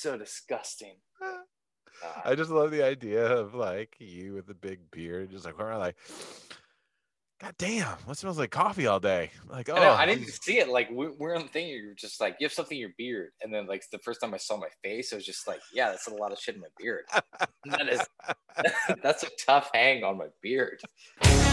so disgusting. God. Ah. I just love the idea of like you with the big beard, just like we're like, God damn, what smells like coffee all day? Like, oh, I, know, I didn't see it. Like we- we're on the thing. You're just like you have something in your beard, and then like the first time I saw my face, I was just like, yeah, that's a lot of shit in my beard. that is that's a tough hang on my beard.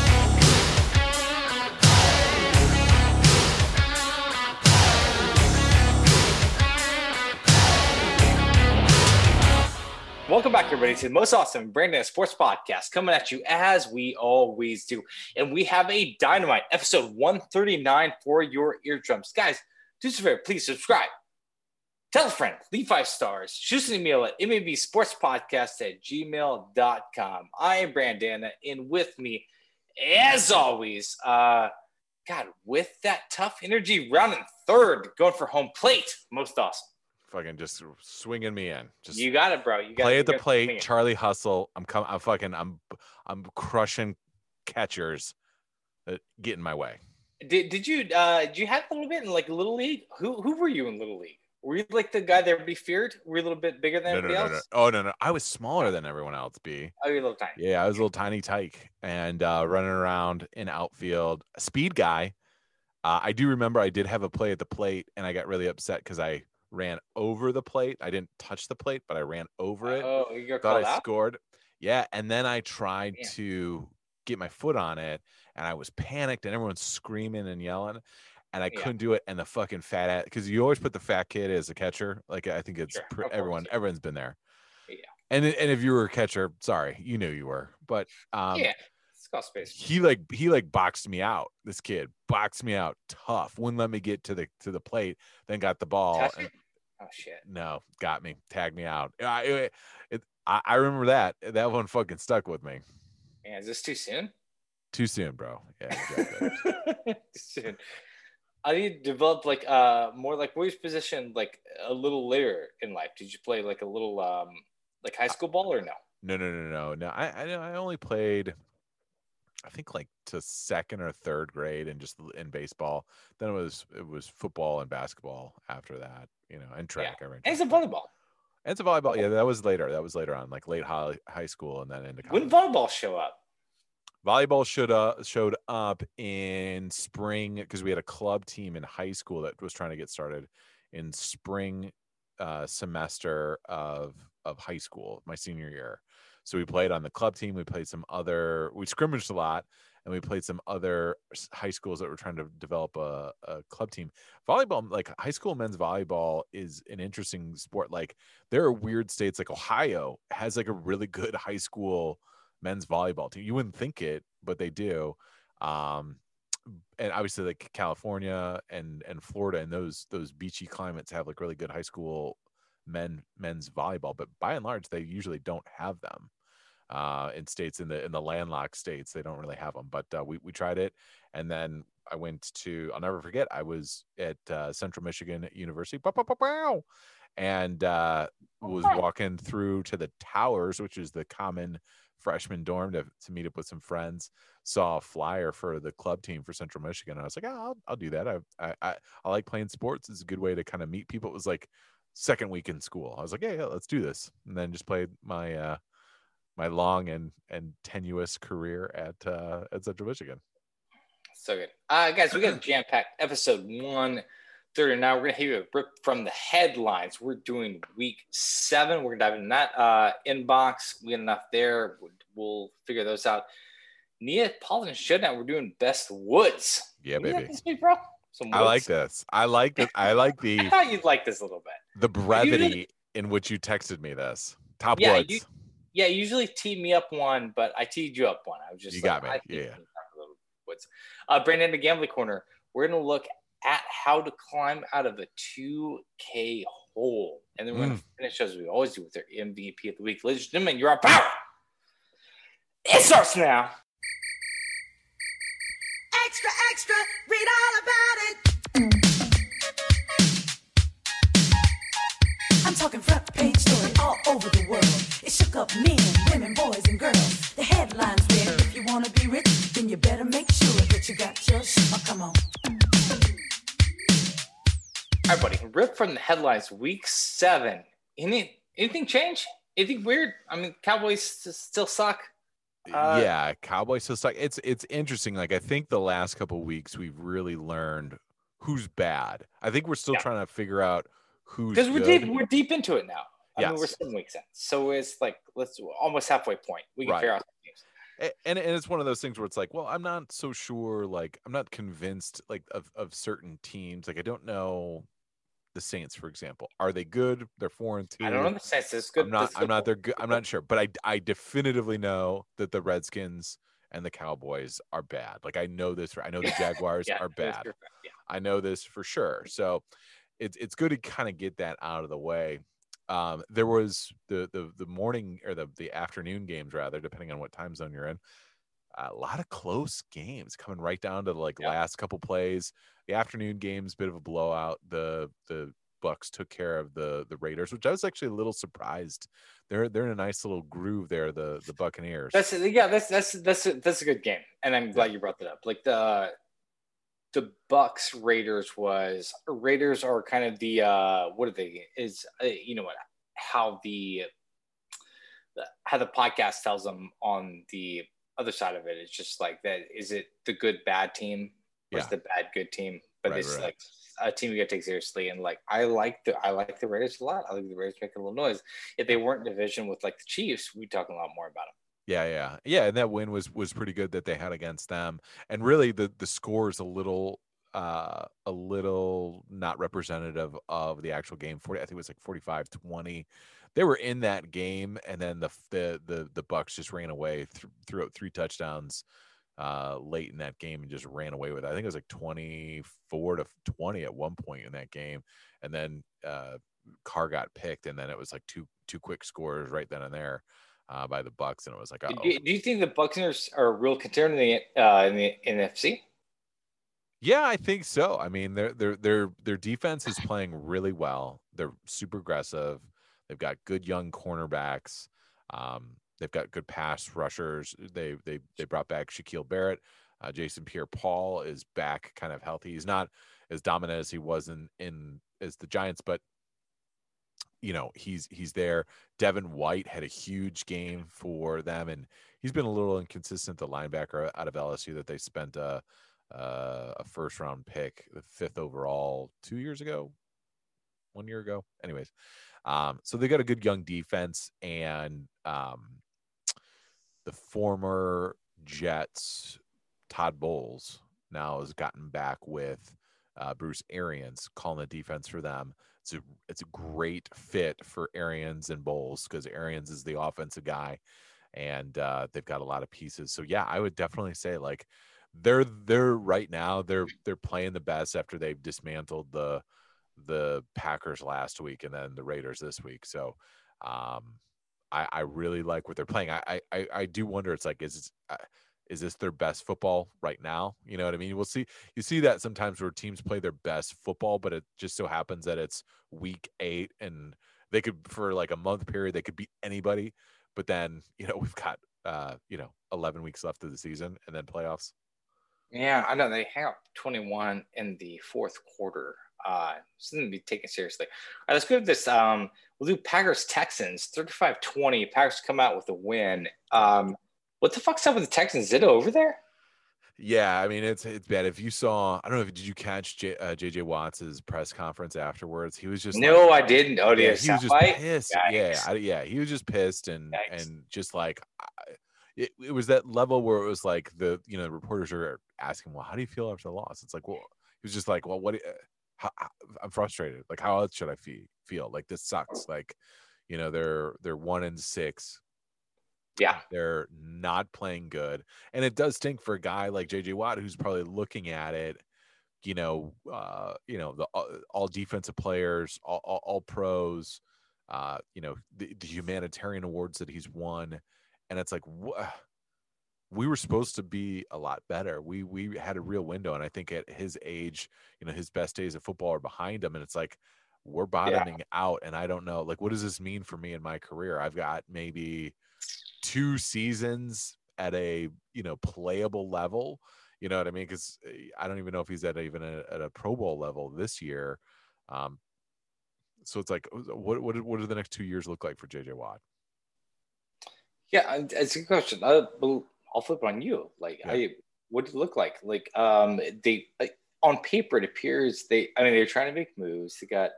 Welcome back, everybody, to the most awesome Brandon Sports Podcast, coming at you as we always do. And we have a dynamite episode 139 for your eardrums. Guys, do us a favor, please subscribe. Tell a friend, leave five stars, shoot an email at mabsportspodcast at gmail.com. I am Brandana, and with me, as always, uh, God, with that tough energy, round and third, going for home plate. Most awesome. Fucking just swinging me in. Just You got it, bro. You got play at the plate. Charlie Hustle. I'm coming. I'm fucking. I'm. I'm crushing catchers. That get in my way. Did, did you uh did you have a little bit in like little league? Who who were you in little league? Were you like the guy that everybody feared? Were you a little bit bigger than No, everybody no, no. else? Oh no, no. I was smaller than everyone else. B. Oh, you're a little tiny. Yeah, I was a little tiny tyke and uh, running around in outfield. A speed guy. Uh, I do remember I did have a play at the plate, and I got really upset because I ran over the plate. I didn't touch the plate, but I ran over it. Oh, you got Thought I out. scored. Yeah, and then I tried Damn. to get my foot on it, and I was panicked, and everyone's screaming and yelling, and I Yeah. couldn't do it. And the fucking fat ass, because you always put the fat kid as a catcher. Like I think it's Sure, pr- of course, everyone. Everyone's been there. Yeah. And and if you were a catcher, sorry, you knew you were, but um, yeah, it's called space. he like he like boxed me out. This kid boxed me out tough. Wouldn't let me get to the to the plate. Then got the ball. And- Oh shit. no, got me, tagged me out. I, it, it, I, I remember that. That one fucking stuck with me. Man, is this too soon? Too soon, bro. Yeah, exactly. too soon. I need to develop like uh more like where's position like a little later in life. Did you play like a little um like high school ball or no? no, no, no, no, no. I, I, I only played, I think like to second or third grade, and just in baseball. Then it was it was football and basketball after that. You know, and track. I ran And it's a volleyball. And it's a volleyball. Yeah, that was later. That was later on, like late high, high school, and then into college. When volleyball show up? volleyball showed up showed up in spring because we had a club team in high school that was trying to get started in spring uh, semester of of high school my senior year so we played on the club team we played some other we scrimmaged a lot and we played some other high schools that were trying to develop a, a club team volleyball like high school men's volleyball is an interesting sport like there are weird states like ohio has like a really good high school men's volleyball team. You wouldn't think it, but they do. Um, and obviously, like California and and Florida and those those beachy climates have like really good high school men men's volleyball. But by and large, they usually don't have them. Uh, in states in the in the landlocked states, they don't really have them. But uh, we we tried it, and then I went to. I'll never forget. I was at uh, Central Michigan University. And uh, was walking through to the towers, which is the common freshman dorm to, to meet up with some friends. Saw a flyer for the club team for Central Michigan. and I was like, oh, I'll, I'll do that. I, I I I like playing sports. It's a good way to kind of meet people. It was like second week in school. I was like, yeah, yeah, let's do this. And then just played my uh my long and and tenuous career at uh at Central Michigan. So good. Uh, guys, we got a jam packed episode one thirty. Now we're going to hear a rip from the headlines. We're doing week seven. We're going to dive into that uh, inbox. We got enough there. We'll, figure those out. Neapolitan Showdown. We're doing best woods. Yeah, baby. This week, bro? Some I like woods? this. I like the I like I the thought you'd like this a little bit. the brevity in which you texted me this. Top Yeah, woods. you- Yeah, usually tee me up one, but I teed you up one. I was just You like, got me. I Yeah. we can talk a little woods. Uh, Brandon, the gambling corner. We're gonna look at how to climb out of a 2K hole, and then we're Mm. gonna finish as we always do with our MVP of the week. Ladies and gentlemen, you're on power. It starts now. Extra, extra, read all about it. Talking front page story all over the world. It shook up men, women, boys, and girls. The headlines read, if you want to be rich, then you better make sure that you got your sh- oh, come on. All right, buddy. Rip from the headlines. Week seven. Any, anything change? Anything weird? I mean, Cowboys still suck. Uh, yeah, Cowboys still suck. It's it's interesting. Like I think the last couple weeks we've really learned who's bad. I think we're still Yeah. trying to figure out who's because we're good. deep, we're deep into it now. I mean, we're seven weeks in, so it's like let's almost halfway point. We can Right. figure out. And and it's one of those things where it's like, well, I'm not so sure. Like, I'm not convinced. Like of of certain teams. Like, I don't know the Saints, for example. Are they good? They're four and two. I don't know the sense. It's good. I'm not. I'm good not. They're good. I'm not sure. But I I definitively know that the Redskins and the Cowboys are bad. Like I know this. For, I know the Jaguars Yeah, are bad. Yeah. I know this for sure. So it's it's good to kind of get that out of the way. Um, there was the the the morning or the the afternoon games rather, depending on what time zone you're in. A lot of close games coming right down to the like Yeah. last couple plays. The afternoon games, bit of a blowout. The the Bucks took care of the the Raiders, which I was actually a little surprised. They're they're in a nice little groove there. The the Buccaneers. That's yeah. That's that's that's a, that's a good game, and I'm glad you brought that up. Like the the Bucks Raiders was Raiders are kind of the uh what are they is uh, you know what how the the- how the podcast tells them on the other side of it. It's just like that. Is it the good bad team or is the bad good team? But Right, it's right. like a team you gotta take seriously. And like I like the I like the Raiders a lot. I think the Raiders make a little noise. If they weren't in division with like the Chiefs, we'd talk a lot more about them. Yeah, yeah, yeah. And that win was was pretty good that they had against them. And really, the the score is a little uh a little not representative of the actual game 40 i think it was like 45 20 they were in that game and then the the the, the bucks just ran away th- threw out three touchdowns uh late in that game and just ran away with it i think it was like 24 to 20 at one point in that game and then uh Carr got picked and then it was like two two quick scores right then and there uh, by the Bucks, and it was like, Do oh, you, do you think the Buccaneers are a real contender in the uh, in the NFC? yeah, I think so. I mean, their their their their defense is playing really well. They're super aggressive. They've got good young cornerbacks. Um, they've got good pass rushers. They they they brought back Shaquille Barrett. Uh, Jason Pierre-Paul is back, kind of healthy. He's not as dominant as he was in in as the Giants, but you know he's he's there. Devin White had a huge game for them, and he's been a little inconsistent. The linebacker out of LSU that they spent uh, a first round pick, the fifth overall, two years ago, one year ago. Anyways, um, so they got a good young defense, and um, the former Jets Todd Bowles now has gotten back with uh, Bruce Arians calling the defense for them. It's a it's a great fit for Arians and Bowles because Arians is the offensive guy, and uh, they've got a lot of pieces. So yeah, I would definitely say like they're they're right now they're they're playing the best after they've dismantled the the Packers last week and then the Raiders this week. So um, I, I really like what they're playing. I I, I do wonder. It's like is uh, is this their best football right now? You know what I mean? We'll see. You see that sometimes where teams play their best football, but it just so happens that it's week eight and they could for like a month period they could beat anybody. But then you know we've got uh you know 11 weeks left of the season and then playoffs. Yeah, I know they hang up 21 in the fourth quarter. Uh, something to be taken seriously. All right, let's go to this. Um, we'll do Packers Texans 35 20. Packers come out with a win. Um, what the fuck's up with the Texans? It over there? Yeah, I mean it's it's bad. If you saw, I don't know if did you catch J, uh, JJ Watts's press conference afterwards? He was just No, like, I didn't. Oh, yeah, he was just right? pissed. Yeah, I, yeah, he was just pissed and Yikes. and just like I- it, it was that level where it was like the you know the reporters are asking, well, how do you feel after the loss? It's like, well, he was just like, well, what? you- How, how, I'm frustrated. Like, how else should I feel? Feel like this sucks. Like, you know, they're they're one in six. Yeah. They're not playing good. And it does stink for a guy like JJ Watt who's probably looking at it, you know, uh, you know, the all, all defensive players, all, all, all pros, uh, you know, the, the humanitarian awards that he's won. And it's like, wha- we were supposed to be a lot better. We we had a real window, and I think at his age, you know, his best days of football are behind him, and it's like we're bottoming out. And I don't know, like, what does this mean for me in my career? I've got maybe two seasons at a you know playable level. You know what I mean? Because I don't even know if he's at even a, at a Pro Bowl level this year. Um, so it's like, what what what do the next two years look like for JJ Watt? Yeah, it's a good question. I'll, I'll flip on you. Like, Yeah. I, what did it look like? Like, um, they like, on paper it appears they. I mean, they're trying to make moves. They got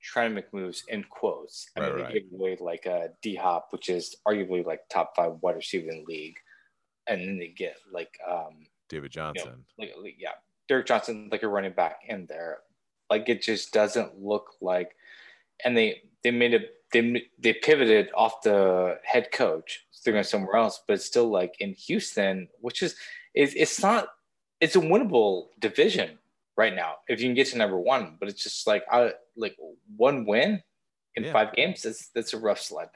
trying to make moves in quotes. I Right, mean, right. they give away like a D Hop, which is arguably like top five wide receiver in the league, and then they get like um, David Johnson. like, like yeah, Derek Johnson like a running back in there. Like it just doesn't look like, and they they made it they they pivoted off the head coach. So they're going somewhere else, but it's still like in Houston, which is it's it's not it's a winnable division right now if you can get to number one. But it's just like I like one win in Yeah. five games. That's that's a rough sled.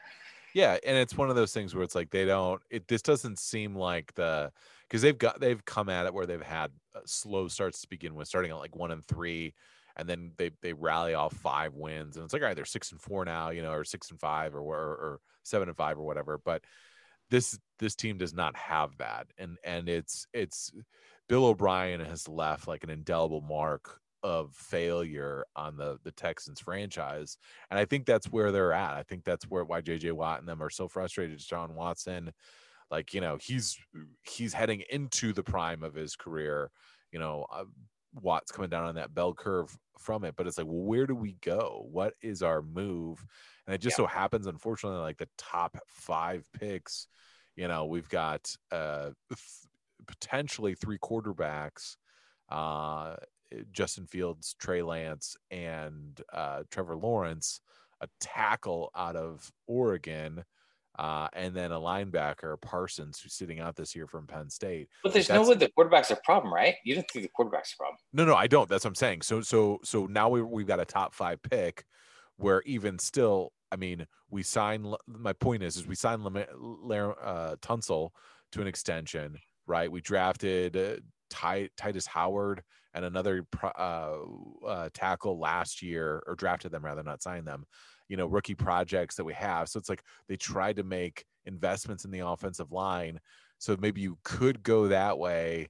Yeah, and it's one of those things where it's like they don't. It this doesn't seem like the because they've got they've come at it where they've had uh, slow starts to begin with, starting at like one and three, and then they they rally off five wins, and it's like all right, they're six and four now, you know, or six and five, or or, or seven and five, or whatever. But this this team does not have that, and and it's it's Bill O'Brien has left like an indelible mark of failure on the the Texans franchise. And I think that's where they're at. I think that's where why JJ Watt and them are so frustrated. Deshaun Watson, like you know, he's he's heading into the prime of his career. You know, uh, Watt's coming down on that bell curve from it, but it's like, well, where do we go? What is our move? And it just Yeah. so happens, unfortunately, like the top five picks, you know, we've got uh th- potentially three quarterbacks. Uh, Justin Fields, Trey Lance, and uh, Trevor Lawrence, a tackle out of Oregon, uh, and then a linebacker, Parsons, who's sitting out this year from Penn State. But there's That's- no way the quarterback's a problem, right? You don't think the quarterback's a problem. No, no, I don't. That's what I'm saying. So, so, so now we we've got a top five pick, where even still, I mean, we sign. My point is, is we signed Lar- uh, Tunsil to an extension, right? We drafted uh, Ty, Tytus Howard and another uh, uh, tackle last year, or drafted them rather, not signed them. You know, rookie projects that we have. So it's like they tried to make investments in the offensive line. So maybe you could go that way.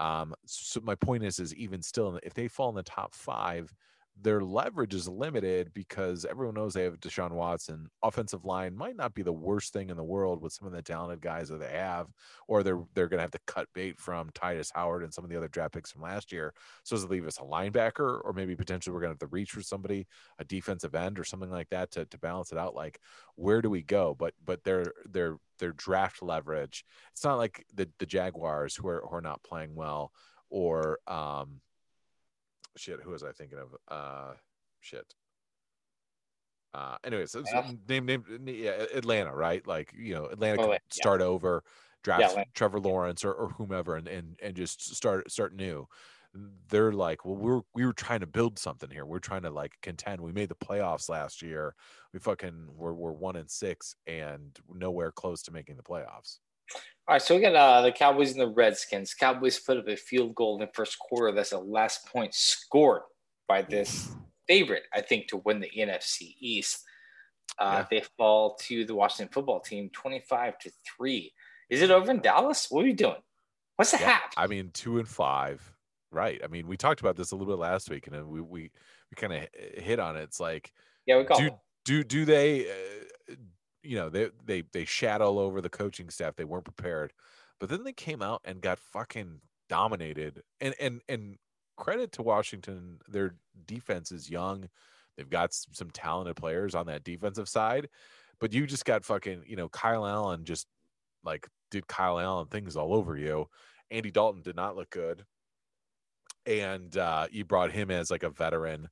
Um, so my point is, is even still, if they fall in the top five, their leverage is limited because everyone knows they have Deshaun Watson. Offensive line might not be the worst thing in the world with some of the talented guys that they have, or they're they're going to have to cut bait from Tytus Howard and some of the other draft picks from last year. So does it leave us a linebacker, or maybe potentially we're going to have to reach for somebody, a defensive end or something like that to to balance it out? Like where do we go? But but their their their draft leverage. It's not like the the Jaguars who are who are not playing well, or um, shit. Who was I thinking of? Uh, shit. Uh, anyways, so- so name name yeah, Atlanta, right? Like you know, Atlanta Oh, yeah. start over, draft Atlanta. Trevor Lawrence or, or whomever, and, and and just start start new. They're like, well, we're we were trying to build something here. We're trying to like contend. We made the playoffs last year. We fucking we're we're one and six and nowhere close to making the playoffs. All right, so we got uh, the Cowboys and the Redskins. Cowboys put up a field goal in the first quarter. That's the last point scored by this favorite, I think, to win the NFC East. Uh, They fall to the Washington football team, twenty-five to three. Is it over in Dallas? What are you doing? What's the Yeah, half? I mean, two and five, right? I mean, we talked about this a little bit last week, and we we we kind of hit on it. It's like, yeah, we call do do do they, uh, you know, they they they shat all over the coaching staff. They weren't prepared, but then they came out and got fucking dominated. And and and credit to Washington, their defense is young. They've got s- some talented players on that defensive side, but you just got fucking, you know, Kyle Allen just like did Kyle Allen things all over you. Andy Dalton did not look good. And uh, you brought him as like a veteran,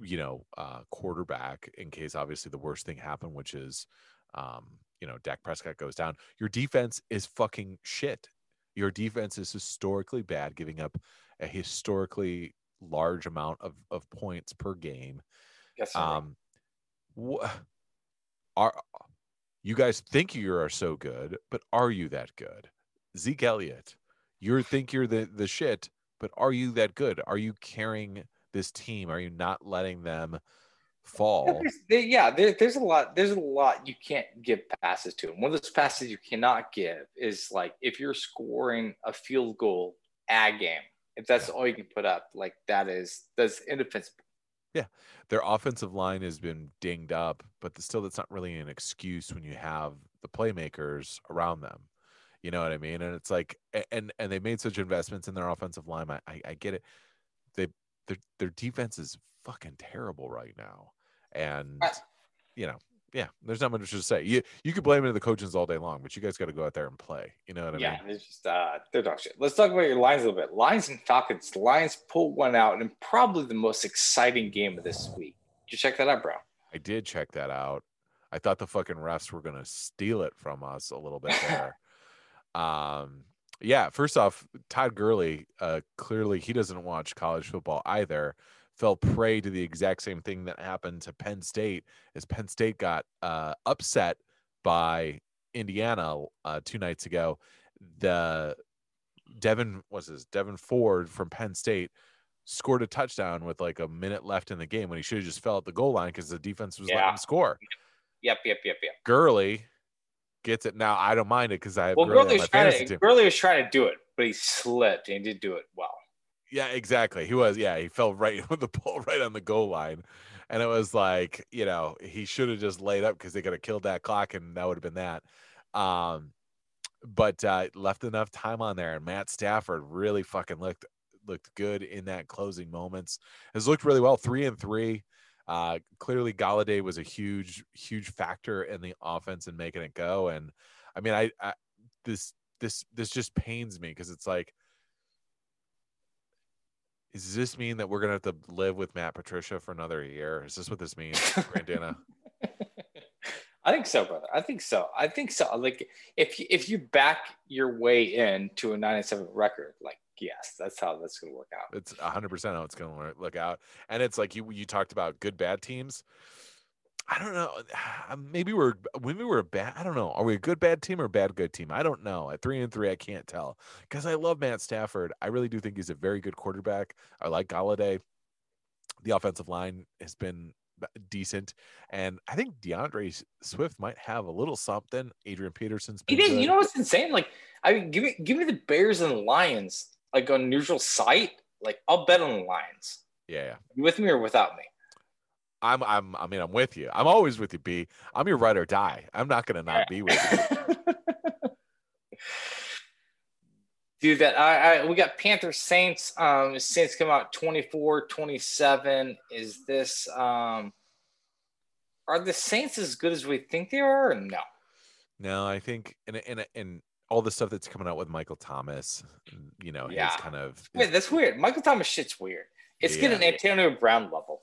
you know, uh, quarterback in case obviously the worst thing happened, which is, um, you know, Dak Prescott goes down. Your defense is fucking shit. Your defense is historically bad, giving up a historically large amount of, of points per game. Guess I'm. Um, wh- are you guys think you are so good, but are you that good? Zeke Elliott, you think you're the the shit, but are you that good? Are you carrying this team? Are you not letting them fall? there's, yeah there, there's a lot there's a lot you can't give passes to and one of those passes you cannot give is like if you're scoring a field goal a game if that's all you can put up like that is that's indefensible Yeah, Their offensive line has been dinged up, but the, still, that's not really an excuse when you have the playmakers around them. You know what I mean? And it's like, and and they made such investments in their offensive line. I I, I get it. They their their defense is fucking terrible right now, and Right. you know, yeah, there's not much to say. You you could blame it to the coaches all day long, but you guys got to go out there and play. You know what I yeah, mean? Yeah, it's just uh, they're dog shit. Let's talk about your lines a little bit. Lions and Falcons. Lions pulled one out, and probably the most exciting game of this week. Did you check that out, bro? I did check that out. I thought the fucking refs were gonna steal it from us a little bit there. um, yeah. First off, Todd Gurley, uh, clearly he doesn't watch college football either. Fell prey to the exact same thing that happened to Penn State, as Penn State got uh, upset by Indiana uh, two nights ago. The Devin was his Devyn Ford from Penn State scored a touchdown with like a minute left in the game when he should have just fell at the goal line because the defense was letting him score. Yep, yep, yep, yep. Gurley gets it now. I don't mind it because I have Well, Gurley Gurley was trying to. Gurley was trying to do it, but he slipped and he did do it well. Yeah, exactly. He was. Yeah, he fell right with the ball right on the goal line, and it was like you know he should have just laid up because they could have killed that clock and that would have been that. Um, but uh, left enough time on there, and Matt Stafford really fucking looked looked good in that closing moments. Has looked really well, three and three. Uh, clearly, Golladay was a huge, huge factor in the offense and making it go. And I mean, I, I this this this just pains me because it's like does this mean that we're gonna have to live with Matt Patricia for another year? Is this what this means, Brandana? I think so, brother. I think so. I think so. Like if you, if you back your way in to a nine and seven record, like yes, that's how that's gonna work out. It's hundred percent how it's gonna look out. And it's like you you talked about good bad teams. I don't know. Uh, maybe we're maybe we're a bad. I don't know. Are we a good bad team or a bad good team? I don't know. At three and three, I can't tell because I love Matt Stafford. I really do think he's a very good quarterback. I like Golladay. The offensive line has been uh, decent, and I think D'Andre Swift might have a little something. Adrian Peterson's He been did. You know what's insane? Like I mean, give me give me the Bears and the Lions like on neutral site. Like I'll bet on the Lions. yeah, yeah. You with me or without me? I'm I'm I mean I'm with you. I'm always with you, B. I'm your ride or die. I'm not gonna not be with you. Dude, that I, I we got Panther Saints. Um Saints come out 24-27. Is this um are the Saints as good as we think they are or no? No, I think and and and all the stuff that's coming out with Michael Thomas, you know, Yeah. his kind of Wait, that's weird. Michael Thomas shit's weird. It's Yeah. getting Antonio Brown level.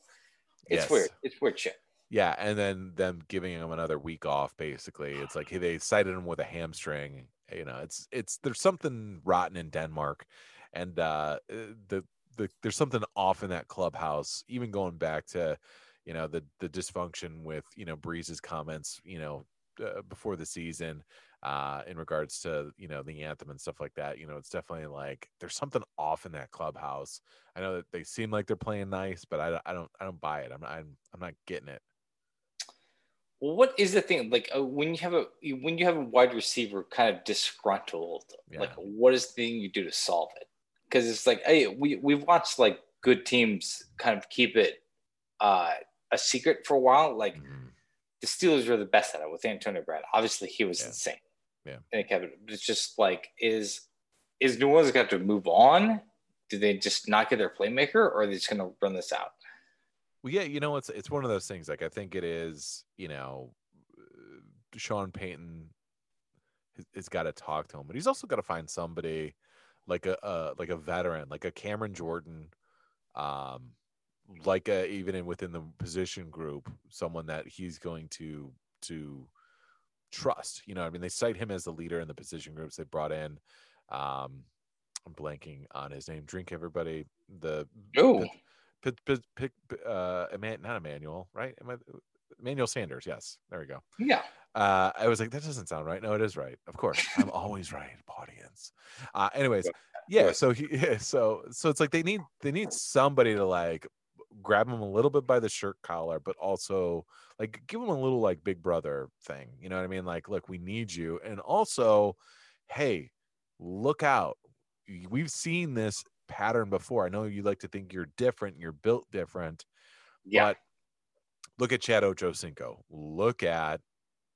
It's Yes. weird. It's weird shit. Yeah, and then them giving him another week off basically. It's like hey, they cited him with a hamstring. You know, it's it's there's something rotten in Denmark and uh the the there's something off in that clubhouse, even going back to you know the the dysfunction with you know Brees's comments, you know, uh, before the season uh in regards to you know the anthem and stuff like that you know it's definitely like there's something off in that clubhouse i know that they seem like they're playing nice but i, don't- I don't i don't buy it i'm not I'm, I'm not getting it Well, what is the thing like uh, when you have a when you have a wide receiver kind of disgruntled? Yeah. Like, what is the thing you do to solve it? Because it's like, hey, we we've watched like good teams kind of keep it uh, a secret for a while. Like Mhm. the Steelers were the best at it with Antonio Brown. Obviously, he was Yeah. insane. Yeah. and Kevin, it's just like is is New Orleans got to move on? Do they just not get their playmaker, or are they just going to run this out? Well, yeah, you know, it's it's one of those things. Like I think it is, you know, uh, Sean Payton has, has got to talk to him, but he's also got to find somebody like a, a like a veteran, like a Cameron Jordan, um, like a even in within the position group, someone that he's going to to trust. You know, I mean, they cite him as the leader in the position groups they brought in. Um, I'm blanking on his name. Drink everybody. The Oh, pick, pick, pick uh, not Emmanuel, right? Am I, Emmanuel Sanders. Yes, there we go. yeah. Uh, I was like, that doesn't sound right. No, it is right. Of course, I'm always right, audience. Uh, anyways, yeah. So he, yeah, so so it's like they need they need somebody to like grab him a little bit by the shirt collar, but also like give him a little like big brother thing. You know what I mean? Like, look, we need you, and also, hey, look out. We've seen this pattern before. I know you like to think you're different, you're built different, Yeah. But look at Chad Ochocinco. Look at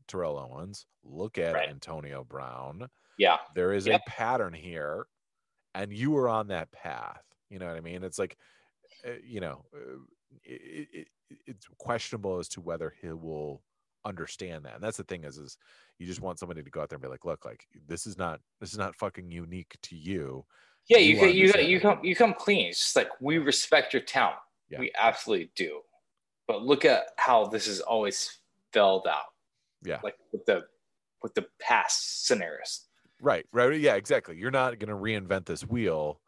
Terrell Owens. Look at Right. Antonio Brown. yeah. There is Yep. a pattern here, and you were on that path. You know what I mean? It's like, you know, uh, it, it, it's questionable as to whether he will understand that. And that's the thing is, is you just want somebody to go out there and be like, look, like this is not this is not fucking unique to you. Yeah, You you can, you you come you come clean. It's just like we respect your talent. Yeah. We absolutely do. But look at how this is always filled out, Yeah. like with the with the past scenarios. Right, right. Yeah, exactly. You're not going to reinvent this wheel,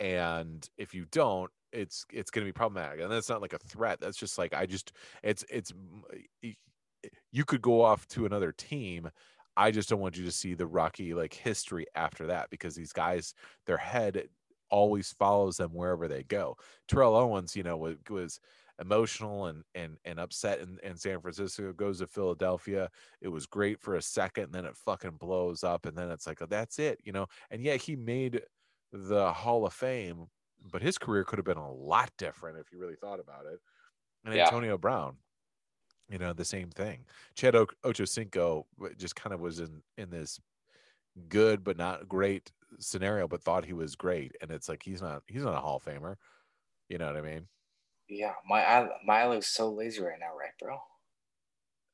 and if you don't, it's it's going to be problematic. And that's not like a threat. That's just like I just it's it's eh, y- y- you could go off to another team. I just don't want you to see the rocky like history after that because these guys, their head always follows them wherever they go. Terrell Owens, you know, was, was emotional and and and upset in, in San Francisco, goes to Philadelphia it was great for a second then it fucking blows up and then it's like oh, that's it you know and yeah he made the hall of fame but his career could have been a lot different if you really thought about it and Yeah. antonio brown you know the same thing chad o- ochocinco just kind of was in in this good but not great scenario but thought he was great and it's like he's not he's not a hall of famer you know what i mean Yeah, my my eye looks so lazy right now, right, bro?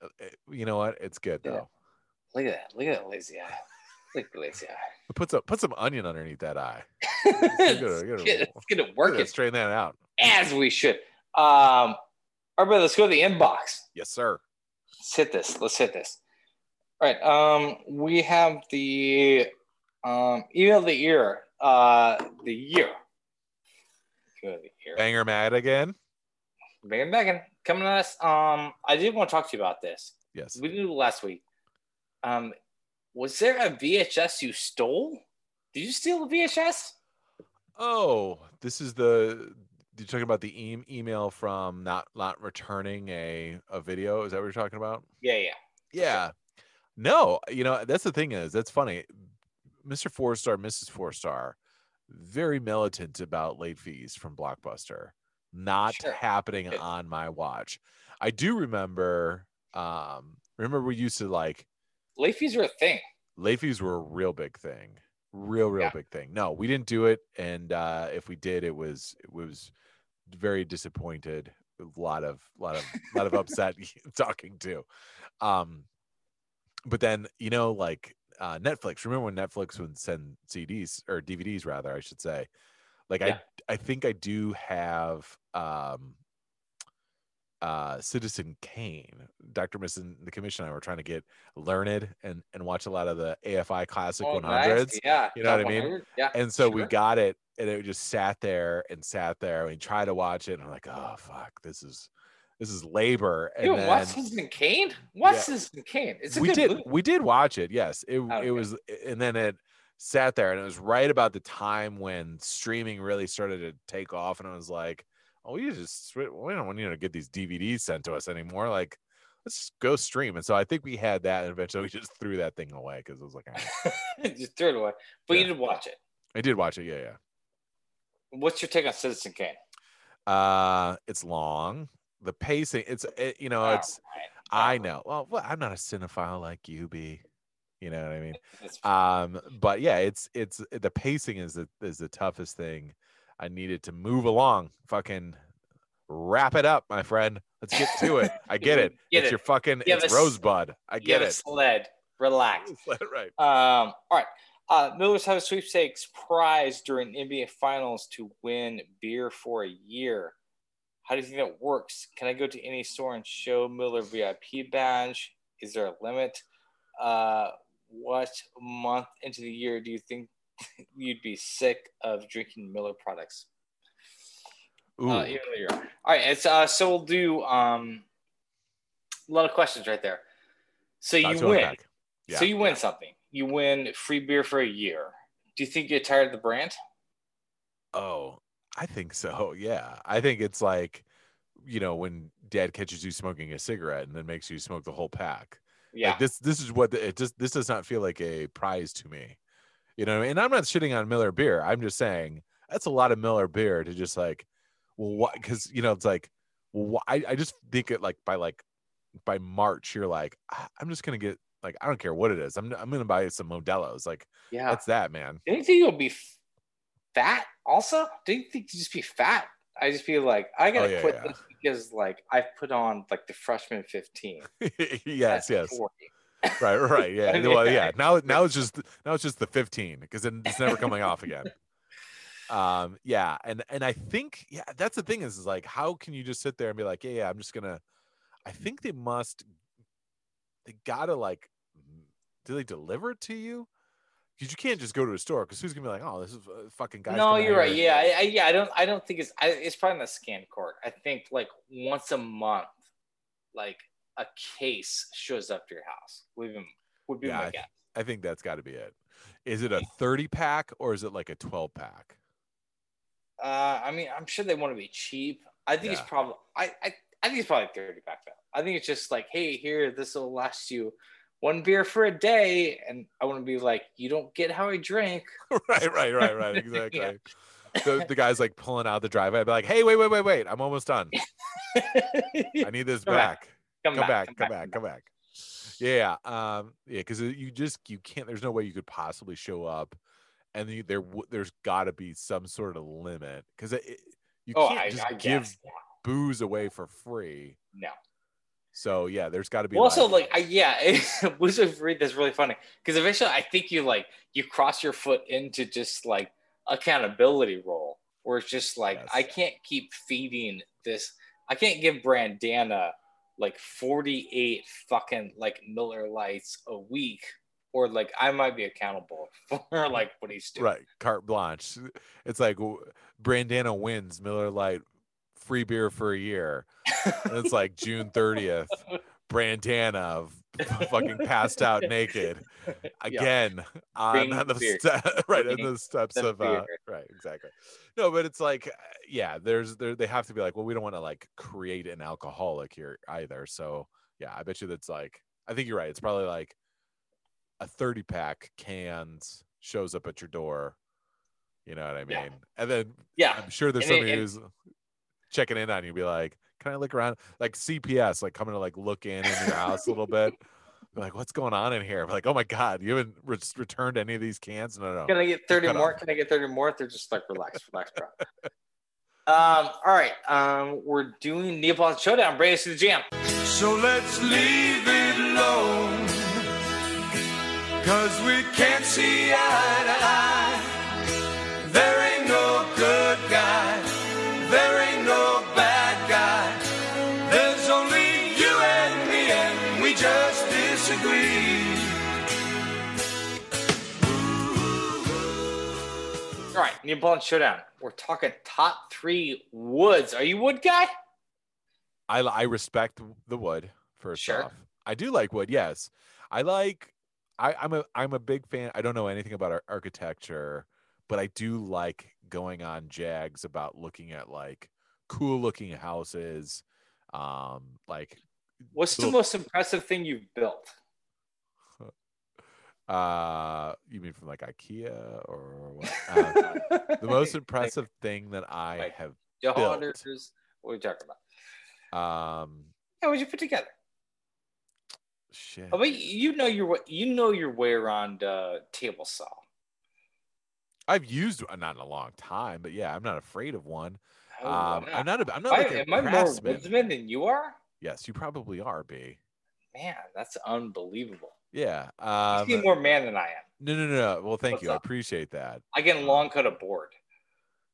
Uh, uh, you know what it's good Yeah. though Look at that. Look at that lazy eye. Look at the lazy eye. put some put some onion underneath that eye let's, gotta- gotta- get, let's get it working that, straighten that out as we should. Um, all right, let's go to the inbox. yes sir Let's hit this. Let's hit this. All right. Um, we have the um email of the year. Uh, the year. Email of the year. Banger Mad again? Megan, Megan, coming at us. Um, I did want to talk to you about this. Yes. We did last week. Um, was there a VHS you stole? Did you steal a VHS? Oh, this is the you're talking about the e- email from not not returning a a video. Is that what you're talking about? Yeah, yeah. Yeah. No, you know, that's the thing is that's funny. Mr. Four Star, Mrs. Four Star, very militant about late fees from Blockbuster. Not Sure. happening on my watch. I do remember um remember we used to like Late fees are a thing. late fees were a real big thing real real Yeah. big thing no we didn't do it and uh if we did it was it was very disappointed a lot of lot of lot of upset talking to um but then you know like uh netflix remember when netflix would send cds or dvds rather i should say like Yeah. i i think i do have um uh citizen kane dr misson the commission and i were trying to get learned and and watch a lot of the afi classic Oh, 100s nice. Yeah. You know what I mean? Yeah. and so we got it and it just sat there and sat there and we tried to watch it and i'm like oh fuck this is this is labor and You then watch Citizen Kane? Watch Yeah. Citizen Kane. It's a we did movie. we did watch it yes it, it was and then it sat there and it was right about the time when streaming really started to take off and i was like oh we just we don't want you to get these dvds sent to us anymore like let's just go stream and so i think we had that and eventually we just threw that thing away because it was like. Just threw it away. But you Yeah. did watch it. i did watch it yeah yeah What's your take on Citizen Kane? uh it's long the pacing it's it, you know Oh, it's right. i Oh, know well, well i'm not a cinephile like you be you know what i mean um but yeah it's it's the pacing is the is the toughest thing i needed to move along fucking wrap it up my friend let's get to it i get it Get it's it. your fucking You it's rosebud i get it Sled. Relax. Sled, right Um, all right. Uh, Millers have a sweepstakes prize during NBA Finals to win beer for a year. How do you think that works? Can I go to any store and show Miller VIP badge? Is there a limit? Uh, what month into the year do you think you'd be sick of drinking Miller products? Ooh, Uh, though you're- all right, it's uh, so we'll do um, a lot of questions right there. So you win. Yeah. So you win something. You win free beer for a year. Do you think you're tired of the brand? Oh, I think so. Yeah. I think it's like, you know, when dad catches you smoking a cigarette and then makes you smoke the whole pack. Yeah. Like this this is what the, it just this does not feel like a prize to me. You know, and I'm not shitting on Miller beer. I'm just saying that's a lot of Miller beer to just like, well, what? Because you know, it's like, well, wh- I I just think it like by like by March you're like "Ah, I'm just gonna get like I don't care what it is. I'm I'm gonna buy some Modelo's. Like Yeah. that's that man. Do you think you'll be fat also? Do you think you just be fat? I just feel like I gotta Oh, yeah, quit yeah. this because like I put on like the freshman 15. yes, yes. 40. Right, right. Yeah. I mean, well, yeah. Now now it's just now it's just the 15 because then it's never coming off again. Um, yeah, and and I think yeah, that's the thing is, is like how can you just sit there and be like, yeah, yeah, I'm just gonna I think they must they gotta like do they deliver it to you? Because you can't just go to a store because who's gonna be like, oh, this is a fucking guy. no, you're right. Yeah, I, I, yeah. I don't. I don't think it's. I, it's probably not scan court. I think like once a month, like a case shows up to your house. Would be, would be Yeah, my I- guess. I think that's got to be it. Is it a 30 pack or is it like a 12 pack? Uh, I mean, I'm sure they want to be cheap. I think Yeah. it's probably. I, I. I think it's probably 30 pack though. I think it's just like, hey, here, this will last you one beer for a day, and I want to be like, you don't get how I drink. right, right, right, right. Exactly. the, the guy's like pulling out the driveway. I'd be like, hey, wait, wait, wait, wait. I'm almost done. I need this back. Come, Come back, come back, come back. Yeah, um, yeah, because you just you can't. There's no way you could possibly show up, and you, there there's got to be some sort of limit because you Oh, can't I, just I give guess. booze away for free. No. So yeah, there's got to be Well, also, like, I, yeah, it was a read that's really funny because eventually I think you like you cross your foot into just like accountability role where it's just like Yes. I can't keep feeding this. I can't give Brandana like 48 fucking like Miller Lites a week, or like I might be accountable for like what he's doing. right carte blanche. It's like Brandana wins Miller Lite free beer for a year. And it's like June 30th. Brandana fucking passed out naked. Again on Bring the ste- right on the steps the of uh, right exactly. No but it's like yeah there's there they have to be like well we don't want to like create an alcoholic here either. So yeah i bet you that's like i think you're right. It's probably like a 30 pack cans shows up at your door. You know what i mean? Yeah. and then Yeah, i'm sure there's And it- somebody and- who's checking in on you be like can of look around like cps like coming to like look in in your house a little bit like what's going on in here like oh my god you haven't re- returned any of these cans no no Can I get 30 more? off. Can I get 30 more? They're just like, relax, relax, bro. um, all right. Um, we're doing Neapolitan Showdown. Bring us to the jam. So let's leave it alone. Cause we can't see eye to eye. We just disagree. All right. Neapolitan Showdown. We're talking top three woods. Are you wood guy? I I respect the wood first Sure. off. I do like wood. Yes, I like. I, I'm a I'm a big fan. I don't know anything about ar- architecture, but I do like going on jags about looking at like cool looking houses. Um, like What's the most impressive thing you've built? uh, you mean from like IKEA or what? Uh, the most impressive thing that I Like- have daughters. What are we talking about? um Yeah, what'd you put together? shit. Oh, but you know your. You know your way around uh, table saw. I've used uh, not in a long time, but yeah, I'm not afraid of one. Oh, Um. I'm not. A, I'm not I- like am I more woodsman than you are? Yes, you probably are, B. Man, that's unbelievable. Yeah. You Um, seem more man than I am. no, no, no, no. Well, thank What's you. I appreciate that. I can long cut a board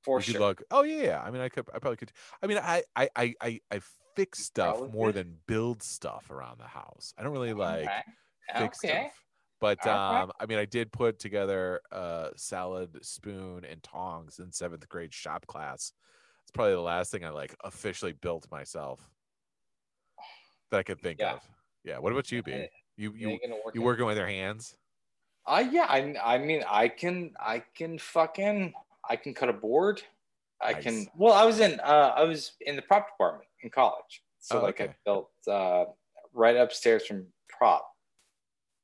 for You sure. look. Oh yeah, yeah. I mean, I could. I probably could. I mean, I, I, I, I, I fix stuff more could. than build stuff around the house. I don't really like fix Okay. stuff. But Okay. um, I mean, I did put together a salad spoon and tongs in seventh grade shop class. It's probably the last thing I like officially built myself that I could think Yeah. of. Yeah. What about you, B? You You you work you working with your hands? Uh, yeah, I, I mean, I can, I can fucking, I can cut a board. I can. Well, I was in, uh, I was in the prop department in college, so Oh, like I built uh, right upstairs from prop,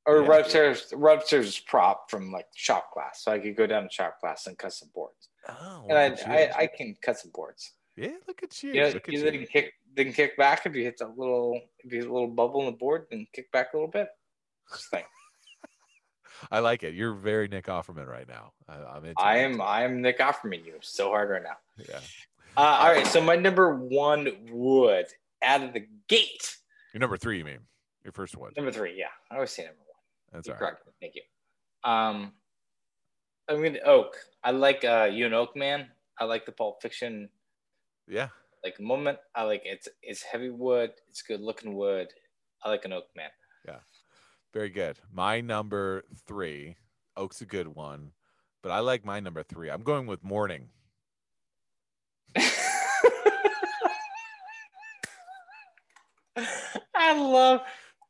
or Yeah. right upstairs, right upstairs is prop from like shop class, so I could go down to shop class and cut some boards, Oh, and I, I. I can cut some boards. yeah, look at you. You know, look you you. kick, then kick back. If you hit that little, if you hit a little bubble in the board, then kick back a little bit. Just think. I like it. You're very Nick Offerman right now. I, I'm into I am I am Nick Offerman you so hard right now. Yeah. Uh, all right, so my number one would out of the gate. You're number three, you mean? Your first one. Number three, yeah, I always say number one. That's You all right. correct. Thank you. Um, I'm gonna Oak. I like uh, you and Oak man. I like the Pulp Fiction Yeah. Like moment. I like it's it's heavy wood. It's good looking wood. I like an Oak man. Yeah. Very good. My number three, Oak's a good one, but I like my number three. I'm going with Morning. I love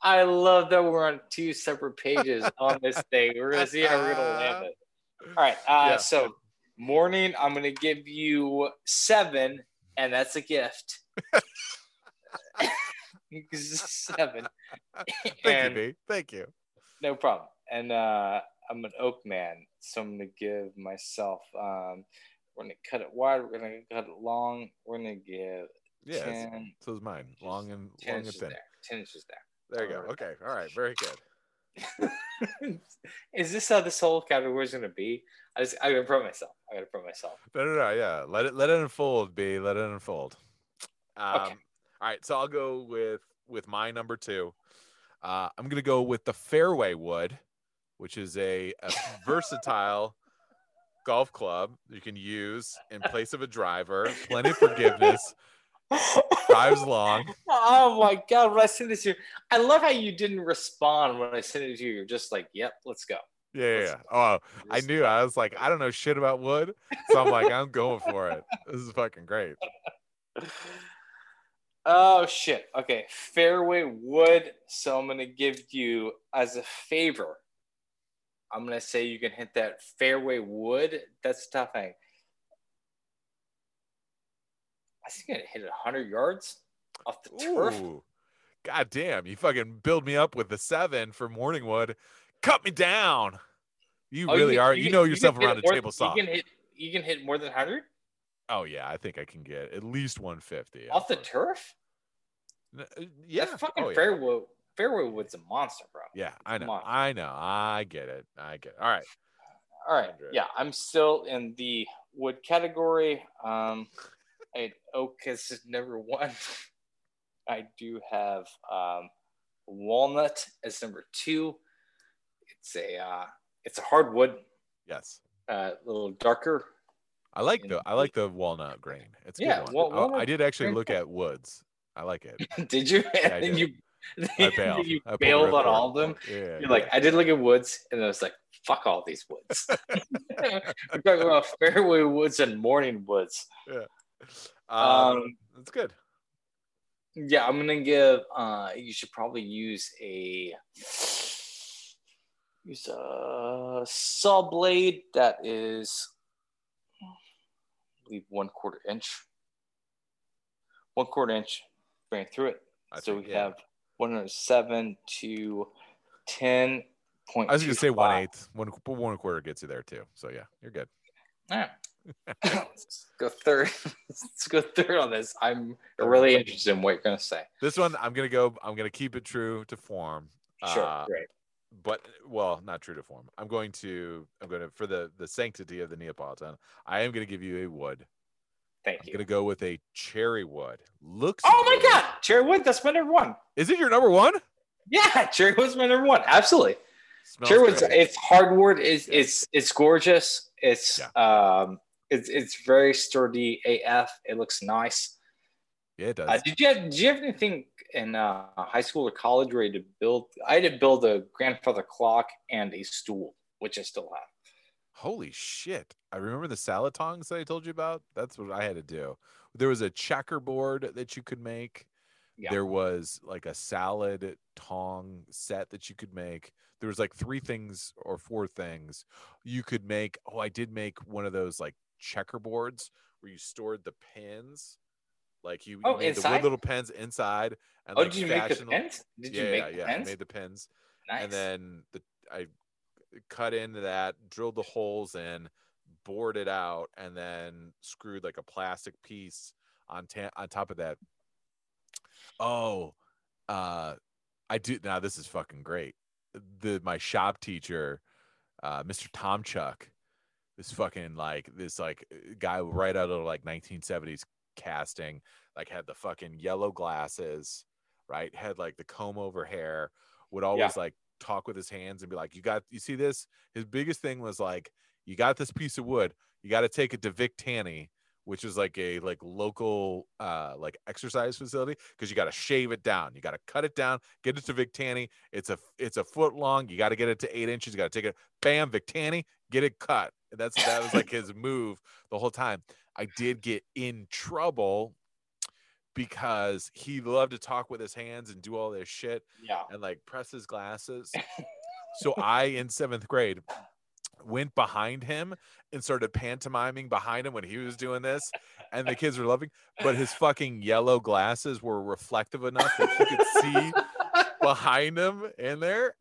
I love that we're on two separate pages on this thing. We're gonna see how we're gonna land it. All right. Uh, Yeah. so morning, I'm gonna give you seven, and that's a gift. seven. Thank And- you, B. Thank you. No problem. And uh, I'm an oak man, so I'm gonna give myself. Um, we're gonna cut it wide. We're gonna cut it long. We're gonna give Yeah. 10, So is mine. Long and 10 long and inches thin. there. Ten inches there. There you go. Okay. All right. Very good. is this how this whole category is gonna be? I just I gotta prove myself. I gotta prove myself. No, no, no. Yeah. Let it let it unfold, B. Let it unfold. Um, Okay. All right. So I'll go with with my number two. Uh, I'm gonna go with the fairway wood, which is a, a versatile golf club you can use in place of a driver. Plenty of forgiveness. Drives long. Oh my god! When I sent this to you, I love how you didn't respond when I sent it to you. You're just like, "Yep, let's go." Yeah, yeah. Oh, I knew. I was like, I don't know shit about wood, so I'm like, I'm going for it. This is fucking great. Oh shit. Okay. Fairway wood. So I'm gonna give you as a favor. I'm gonna say you can hit that fairway wood. That's a tough thing. I think I hit it 100 yards off the turf. Ooh. God damn, you fucking build me up with the seven for Morningwood. Cut me down. You Oh, really can- are. You, can- know yourself hit around the table saw. You can hit. You can hit more than 100 Oh yeah, I think I can get at least 150. off the turf. Uh, Yeah. That fucking oh, yeah. fairway. Fairway wood's a monster, bro. Yeah, I know. I know. I get it. I get it. All right. All right. 100. Yeah, I'm still in the wood category. Um, I oak as number one. I do have um, walnut as number two. It's a uh, it's a hardwood, Yes. uh, a little darker. I like the I like the walnut grain. It's Yeah, good wal- one. I- I, did actually look at woods. I like it. Did you? Then did. you, I bailed. you I bailed on all of them. Yeah. You're like, I did look at woods, and I was like, fuck all these woods. We're talking about fairway woods and morning woods. um, Um, that's good. Yeah, I'm gonna give. Uh, you should probably use a use a saw blade that is, I believe, one quarter inch. One quarter inch, going through it. I so think, we yeah. have 107 to 10 point. I was gonna say one eighth. One one quarter gets you there too. So yeah, you're good. Yeah. Let's go third. Let's go third on this. I'm really interested in what you're gonna say. This one I'm gonna go. I'm gonna keep it true to form. Sure, Uh, great. But well, not true to form. I'm going to. I'm going to for the the sanctity of the Neapolitan. I am going to give you a wood. Thank you. I'm going to go with a cherry wood. Looks. Oh my good. god, cherry wood. That's my number one. Is it your number one? Yeah, cherry wood's my number one. Absolutely. Smells cherry wood's it's hardwood. It's Yeah. it's it's gorgeous. It's um it's it's very sturdy AF. It looks nice. Yeah, it does. Uh, did you have, did you have anything in uh, high school or college where you had to build? I had to build a grandfather clock and a stool, which I still have. Holy shit. I remember the salad tongs that I told you about. That's what I had to do. There was a checkerboard that you could make. Yeah. There was like a salad tong set that you could make. There was like three things or four things you could make. Oh, I did make one of those like checkerboards where you stored the pins. Like you, you Oh, made the inside? wood little pens inside. And Oh, like did you make the pens? Did yeah, you make yeah, the yeah. pens? I made the pins nice. and then the I cut into that, drilled the holes in, bored it out, and then screwed like a plastic piece on ta- on top of that Oh, uh, I do now. This is fucking great. The my shop teacher, uh, Mr. Tomchuk, this fucking like this like guy right out of like 1970s casting, like had the fucking yellow glasses, right? Had like the comb over hair. Would always like talk with his hands and be like, "You got, you see this?" His biggest thing was like, "You got this piece of wood. You got to take it to Vic Tanny." which is like a like local uh like exercise facility because you got to shave it down you got to cut it down get it to Vic Tanny. it's a it's a foot long you got to get it to eight inches you got to take it bam Vic Tanny, get it cut and that's that was like his move the whole time i did get in trouble because he loved to talk with his hands and do all this shit Yeah. and like press his glasses so i in seventh grade went behind him and started pantomiming behind him when he was doing this and the kids were loving but his fucking yellow glasses were reflective enough that you could see behind him in there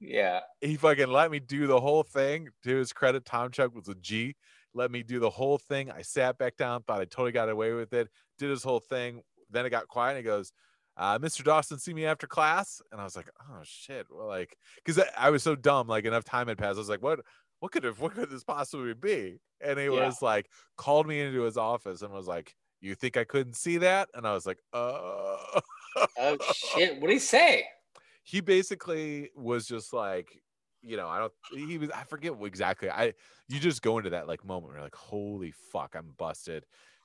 Yeah. he fucking let me do the whole thing to his credit Tomchuk was a g let me do the whole thing i sat back down thought i totally got away with it did his whole thing then it got quiet and he goes uh, Mr. Dawson, see me after class, and I was like, "Oh shit!" Well, like, because I, I was so dumb. Like, enough time had passed. I was like, "What? What could have? What could this possibly be?" And he Yeah. was like, called me into his office and was like, "You think I couldn't see that?" And I was like, "Uh." Oh shit! What did he say? he basically was just like you know i don't he was i forget exactly i you just go into that like moment where you're like holy fuck i'm busted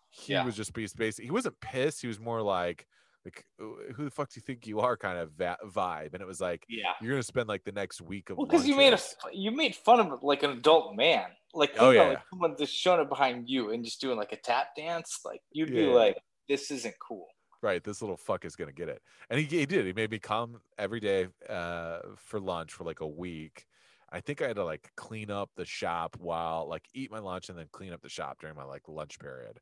he Yeah. was just based basically he wasn't pissed he was more like like "Uh, who the fuck do you think you are kind of va- vibe and it was like Yeah. you're gonna spend like the next week of Well, because you made a you made fun of like an adult man. Like, Oh, yeah. like someone just showing up behind you and just doing like a tap dance. Like you'd be like, "This isn't cool." right this little fuck is gonna get it and he, he did he made me come every day uh for lunch for like a week i think i had to like clean up the shop while like eat my lunch and then clean up the shop during my like lunch period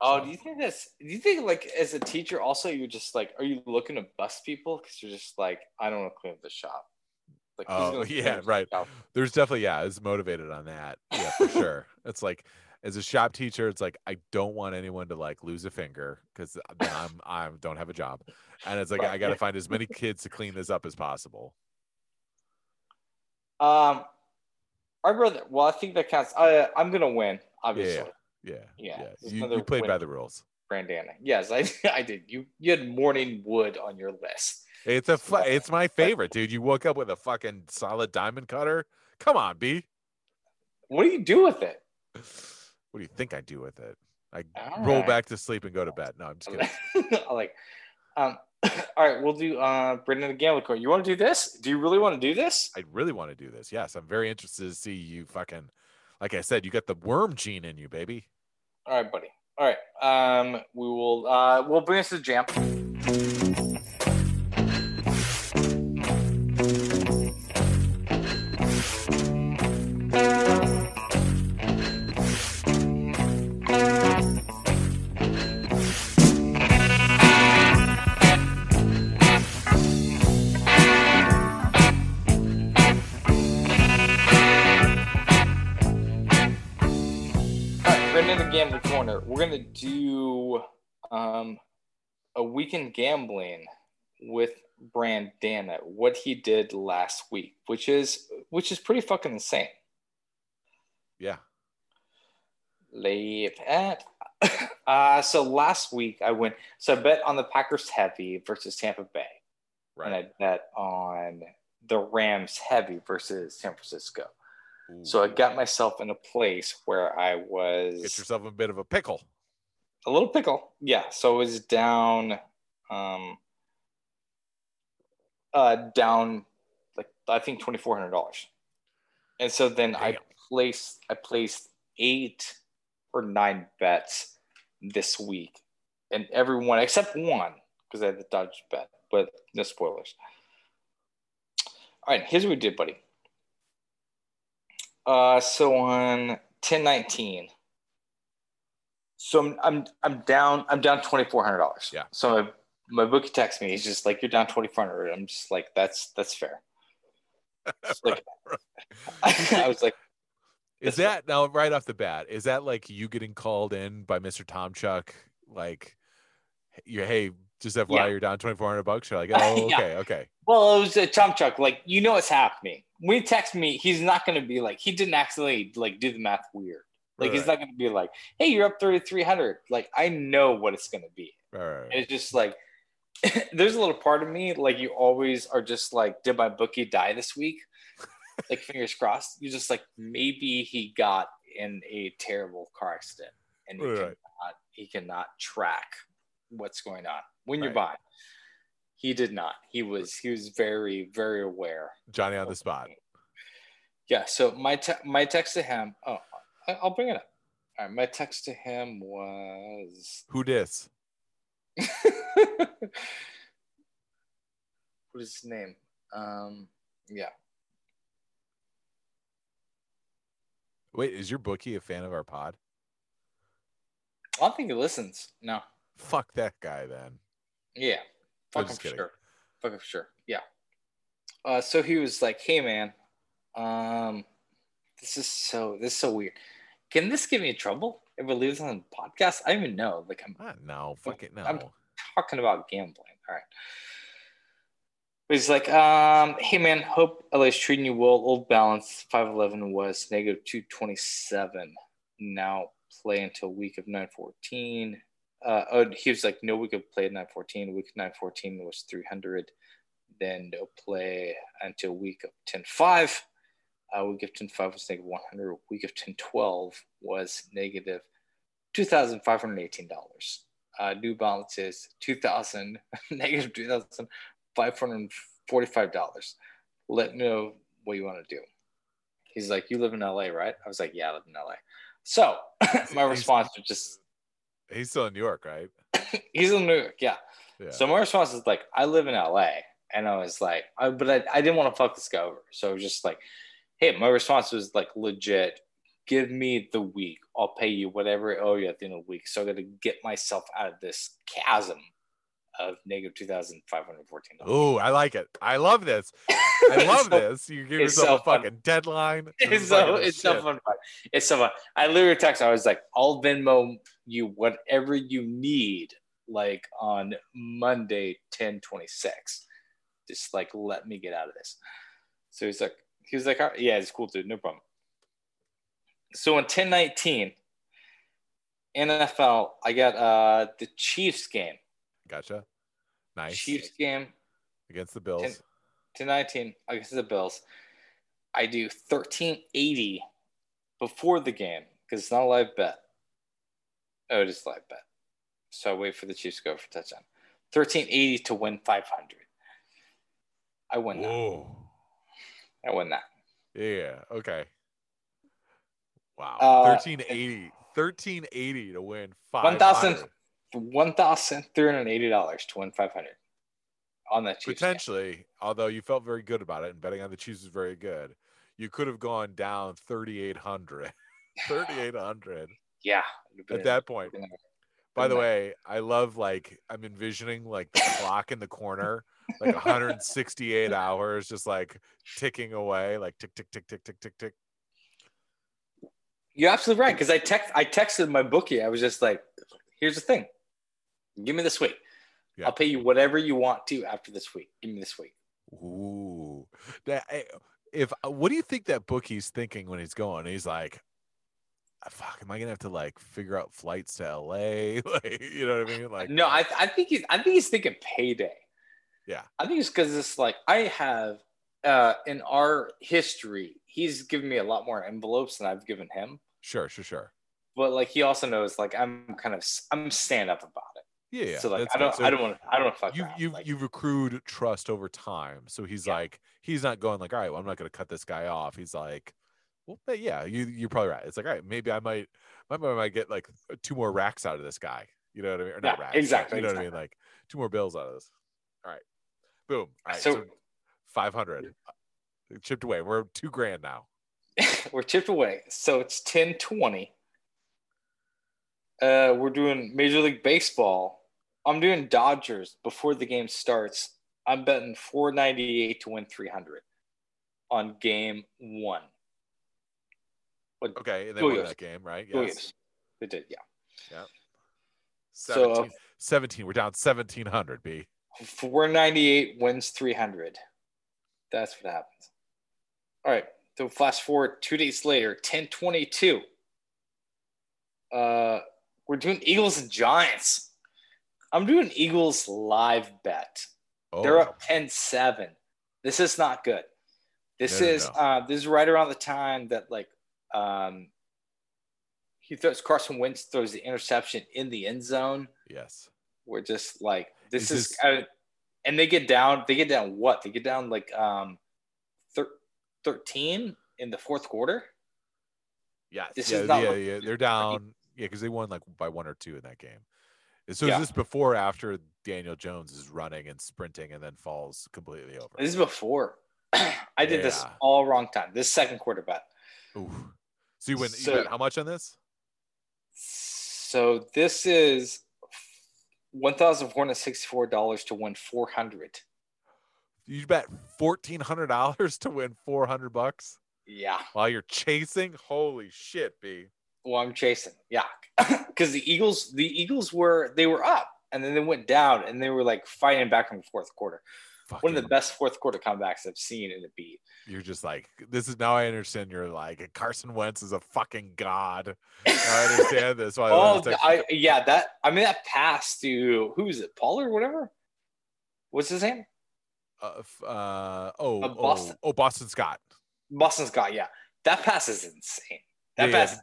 Oh, So- do you think that's? Do you think like as a teacher also you're just like, are you looking to bust people because you're just like, I don't want to clean up the shop. Like, Oh, yeah, right. shop? there's definitely yeah it's motivated on that yeah for sure it's like as a shop teacher it's like i don't want anyone to like lose a finger because uh, then i'm i don't have a job and it's like i gotta find as many kids to clean this up as possible Um, our brother. Well, I think that counts. I, I'm gonna win, obviously. yeah Yeah, yeah there's you, you played by the rules Brandana. Yes, I, I did. You, you had morning wood on your list. it's a fu- it's my favorite dude you woke up with a fucking solid diamond cutter come on b What do you do with it? what do you think i do with it i All roll right. back to sleep and go to bed no i'm just kidding like, um, all right, we'll do uh, Brendan the Gambling You want to do this? Do you really want to do this? I really want to do this. Yes, I'm very interested to see you fucking. Like I said, you got the worm gene in you, baby. All right, buddy. All right. Um, we will. Uh, we'll bring us to the jam. Um, a weekend gambling with Brandana. What he did last week, which is which is pretty fucking insane. Yeah. Leave at. Uh, so last week I went. So I bet on the Packers heavy versus Tampa Bay, Right. and I bet on the Rams heavy versus San Francisco. Ooh. So I got myself in a place where I was get yourself a bit of a pickle. A little pickle. Yeah. So it was down, um, uh, down like I think twenty four hundred dollars, and so then I placed I placed eight or nine bets this week, and everyone except one because I had the Dodge bet, but no spoilers. All right, here's what we did, buddy. Uh, so on ten nineteen. So I'm I'm I'm down I'm down twenty four hundred dollars. Yeah. So my my bookie texts me. He's just like, "You're down twenty four hundred. I'm just like, "That's that's fair." Like, I was like, Is that now right off the bat? Is that like you getting called in by Mr. Tomchuk? Like, you hey, just FYI, Yeah. you're down twenty four hundred bucks. You're like, oh, Yeah. okay, okay. Well, it was uh, a chump chuck. Like you know what's happening. When he texts me, he's not going to be like he didn't accidentally like do the math weird. Like he's not going to be like, "Hey, you're up thirty three hundred. Like I know what it's going to be. Right. And it's just like there's a little part of me like you always are just like, did my bookie die this week? like fingers crossed. You're just like maybe he got in a terrible car accident and he Right. cannot he cannot track what's going on when you're buying. He did not. He was he was very very aware. Johnny on the spot. Yeah. So my te- my text to him. Oh, I- I'll bring it up. All right. My text to him was. Who dis? what is his name? Um. Yeah. Wait, is your bookie a fan of our pod? I don't think he listens. No. Fuck that guy then. Yeah. Fuck him for kidding. sure. Fuck him for sure. Yeah. Uh, so he was like, "Hey man, um, this is so this is so weird. Can this get me in trouble if it leaves on the podcast? I don't even know. Like I'm Ah, no, fuck it, no. I'm- talking about gambling. All right. But he's like, um, hey man, hope LA's treating you well. Old balance 511 was negative 227. Now play until week of 914. Uh, oh, he was like, no week of play at 914. Week 914 was 300. Then no play until week of 10.5. Uh, of 10.5 was negative 100. Week of 10.12 was negative $2,518 uh, new balance is 2000 negative $2545 let me know what you want to do he's like you live in la right i was like yeah i live in la so my response was just He's still in New York, right? he's in new york yeah. Yeah. so my response is like i live in la and i was like I, but I, I didn't want to fuck this guy over so it was just like hey my response was like legit give me the week i'll pay you whatever i owe you at the end of the week so i got to get myself out of this chasm of $2514 oh, I like it. I love this. I love So- this. You give yourself so a fun. fucking deadline. It's so it's so fun. It's so fun. I literally text. I was like, "I'll Venmo you whatever you need." Like on Monday, ten twenty six. Just like let me get out of this. So he's like, he was like, "All right, "Yeah, it's cool, dude. No problem." So in ten nineteen, NFL, I got uh the Chiefs game. Gotcha. Nice. Chiefs game. Against the Bills. Ten- to 19 against the Bills. I do 1380 before the game because it's not a live bet. Oh, it is a live bet. So I wait for the Chiefs to go for touchdown. 1380 to win 500. I win that. I win that. Yeah. Okay. Wow. Uh, 1380. 1380 to win 1,000 500. $1,380 to win 500 on that Chiefs game. Potentially, although you felt very good about it and betting on the Chiefs was very good, you could have gone down 3,800. 3,800 Yeah. at that point. By the way, I love like I'm envisioning like the clock in the corner, like 168 hours, just like ticking away, like tick tick tick tick tick tick tick. You're absolutely right. Because I text I texted my bookie. I was just like, here's the thing. Give me this week. Yeah. I'll pay you whatever you want to after this week. Give me this week. Ooh, that eh, if what do you think that bookie's thinking when he's going? He's like, "Ah, "Fuck, am I gonna have to like figure out flights to LA? like, you know what I mean? Like, no, I, I think he's I think he's thinking payday. Yeah. I think it's because it's like I have uh in our history, he's given me a lot more envelopes than I've given him. sure, sure, sure. But like he also knows like I'm kind of I'm stand up about it. Yeah, yeah. so like I don't. So I don't want to I don't want to fuck you around. you've Like, you've accrued trust over time. So he's Yeah. like, he's not going like, all right, well, I'm not gonna cut this guy off. He's like, well, yeah, you you're probably right. It's like, all right, maybe I might, maybe I might get like two more racks out of this guy. You know what I mean? Or not Yeah, racks. but exactly, You know what I mean? Like two more bills out of this. All right, boom. All right, So- so, five hundred chipped away. We're two grand now. we're chipped away. So it's 10 20. Uh, we're doing Major League Baseball. I'm doing Dodgers before the game starts. I'm betting 498 to win 300 on game one. Okay, and they won that game, right? Yes. Yost. They did, yeah. Yeah. So, uh, 17, 17. We're down 1700, B. 498 wins 300. That's what happens. All right. So flash forward two days later, 1022. Uh, we're doing Eagles and Giants. I'm doing Eagles live bet. Oh, They're up 10-7. This is not good. This No, no, is no. uh this is right around the time that like um he throws Carson Wentz throws the interception in the end zone. yes. We're just like this Is is, this- uh, and they get down they get down what? They get down like um thir- 13 in the fourth quarter. Yes. This yeah, is yeah, looking yeah. They're down. Yeah, because they won like by one or two in that game. So Yeah. is this before or after Daniel Jones is running and sprinting and then falls completely over? This is before. I did this all wrong time. This second quarter bet. Ooh. So you win So- you bet how much on this? So this is one thousand four hundred sixty-four dollars to win four hundred. You bet fourteen hundred dollars to win four hundred bucks Yeah. while you're chasing. Holy shit, B. Well, I'm chasing. Yeah, because the Eagles, the Eagles were they were up and then they went down and they were like fighting back in the fourth quarter. One of the best fourth quarter comebacks I've seen in a beat. You're just like this is now I understand. You're like Carson Wentz is a fucking god. I understand this. Why Oh, I yeah, that I mean that pass to who is it, Paul or whatever? What's his name? uh, uh, oh, Uh, Boston. oh, oh, Boston Scott. Boston Scott. Yeah, that pass is insane. That Yeah, yeah. pass.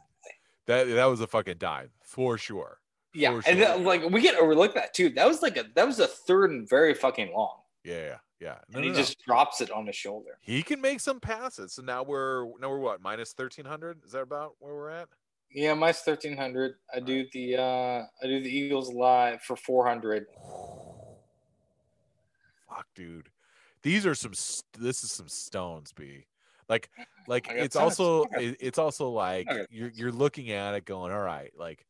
That that was a fucking dive for sure. Yeah, For and sure. then, like we get overlooked that too. That was like a that was a third and very fucking long, Yeah, yeah, yeah. No, and he no. just drops it on his shoulder. he can make some passes. So now we're now we're what minus thirteen hundred? Is that about where we're at? Yeah, mine's thirteen hundred. I do the uh I do the Eagles live for four hundred. Fuck, dude. These are some. st- This is some stones, b. Like, like it's also it- it's also like you're you're looking at it going, all right, like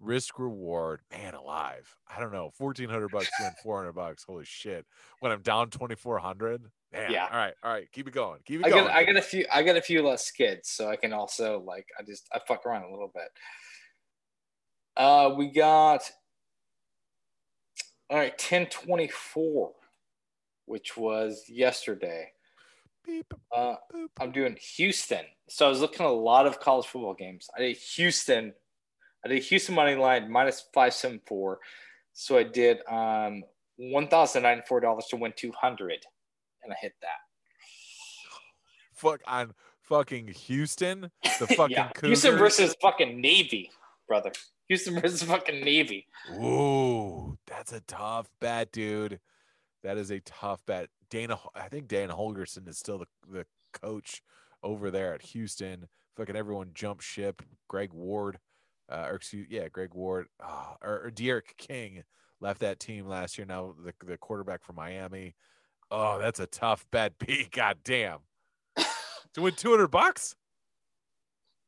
risk reward, man alive. I don't know, fourteen hundred bucks to win four hundred bucks. Holy shit! When I'm down twenty four hundred, man. Yeah. All right, all right, keep it going, keep it I going. got I got a few I got a few less skids, so I can also like I just I fuck around a little bit. Uh we got all right, ten twenty four, which was yesterday. Uh. I'm doing Houston. So I was looking at a lot of college football games. I did Houston. I did Houston money line minus five seven four. So I did um one thousand ninety four dollars to win two hundred, and I hit that. Fuck on fucking Houston, the fucking yeah, Houston versus fucking Navy, brother. Houston versus fucking Navy. Ooh, that's a tough bet, dude. That is a tough bet. Dana, I think Dana Holgorsen is still the, the coach over there at Houston. Fucking everyone jumped ship. Greg Ward, uh, or excuse, yeah, Greg Ward, ah, or, or D'Eriq King left that team last year. Now the the quarterback from Miami. Oh, that's a tough bet, B. God damn. to win two hundred bucks.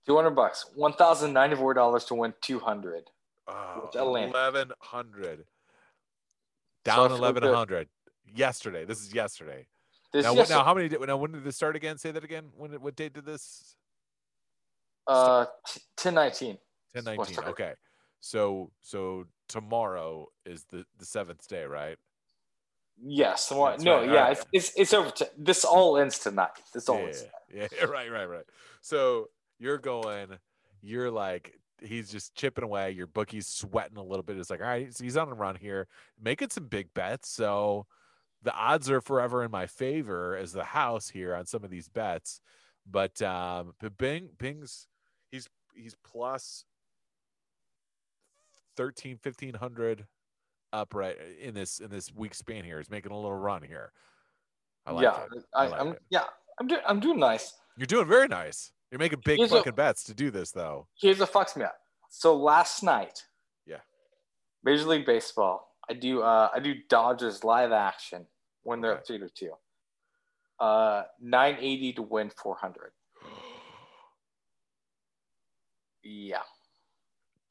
Two hundred bucks. One thousand ninety four dollars to win 200. Oh, 1100 Down feel eleven good. hundred. Yesterday. This is yesterday. This now, yes, what, now, how many? Did, now, when did this start again? Say that again. When? What date did this? uh ten nineteen. Ten What nineteen. Okay. So, so tomorrow is the the seventh day, right? Yes. That's no, right, yeah, alright. it's, it's it's over. To, this all ends tonight. This all Yeah, ends. yeah, yeah, right, right, right. So you're going. You're like he's just chipping away. Your bookie's sweating a little bit. It's like, all right, so he's on a run here, making some big bets. So the odds are forever in my favor as the house here on some of these bets. But um, but Bing Bing's he's he's plus 13 1500 up right in this in this week span here. He's making a little run here. I like yeah, it. I, I like I'm it. yeah, I'm doing I'm doing nice. You're doing very nice. You're making big Here's a- fucking bets to do this though. Here's what fucks me up. So last night, Yeah. Major League Baseball. I do uh I do Dodgers live action when they're Okay. up three to two. Uh, nine eighty to win four hundred. Yeah,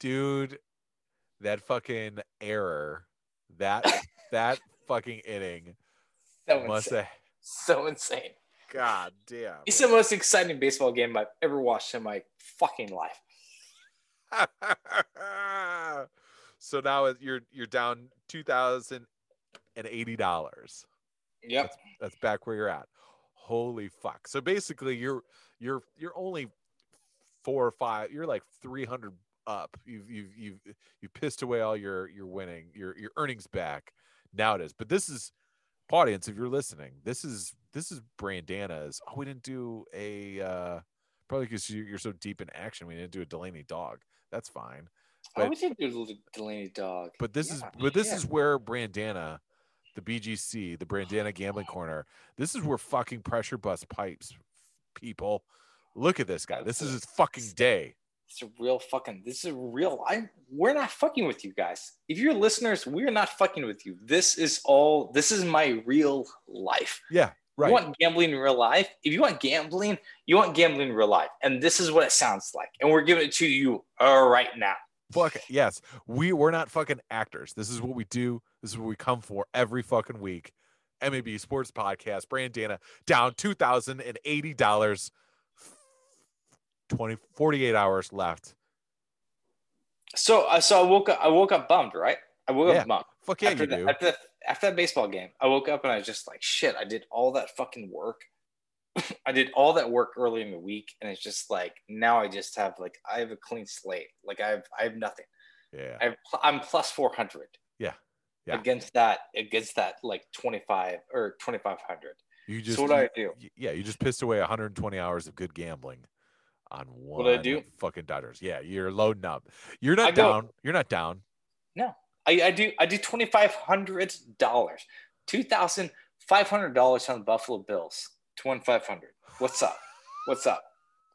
Dude, that fucking error, that that fucking inning so must insane. have So insane. God damn. It's the most exciting baseball game I've ever watched in my fucking life. So now you're you're down two thousand and eighty dollars. Yep. That's back where you're at. Holy fuck! So basically, you're you're you're only four or five. You're like three hundred up. You've you've you've you pissed away all your your winning your your earnings back. Now it is. But this is audience. If you're listening, this is this is Brandana's. Oh, we didn't do a uh probably because you, you're so deep in action. We didn't do a Delaney dog. That's fine. I But- would think do Delaney dog. But this is but this yeah. is where Brandana, the BGC, the Brandana Gambling Corner, this is where fucking pressure bust pipes, people. Look at this guy. This is his fucking day it's a real fucking this is a real i we're not fucking with you guys. If you're listeners we're not fucking with you. This is all this is my real life. Yeah right. you want gambling in real life? If you want gambling you want gambling in real life. And this is what it sounds like. And we're giving it to you uh, right now. Fuck yes. We we're not fucking actors. This is what we do. This is what we come for every fucking week. Mab sports podcast Brandana down $2080 20 48 hours left. So, uh, so I woke up. I woke up bummed, right? I woke Yeah, up bummed. Fuck yeah, after, you that, do. after, that, after that baseball game, I woke up and I was just like, shit, I did all that fucking work. I did all that work early in the week. And it's just like, now I just have like, I have a clean slate. Like I have, I have nothing. Yeah. I've, I'm plus 400 Yeah. Yeah. against that, against that like 25 or 2,500. You just so what do you- I do? yeah, you just pissed away 120 hours of good gambling on one What'd I do? fucking Dodgers. Yeah, you're loading up. You're not I go- down. You're not down. No. I, I do, I do $2,500, $2,500 on the Buffalo Bills to win 500. What's up? What's up?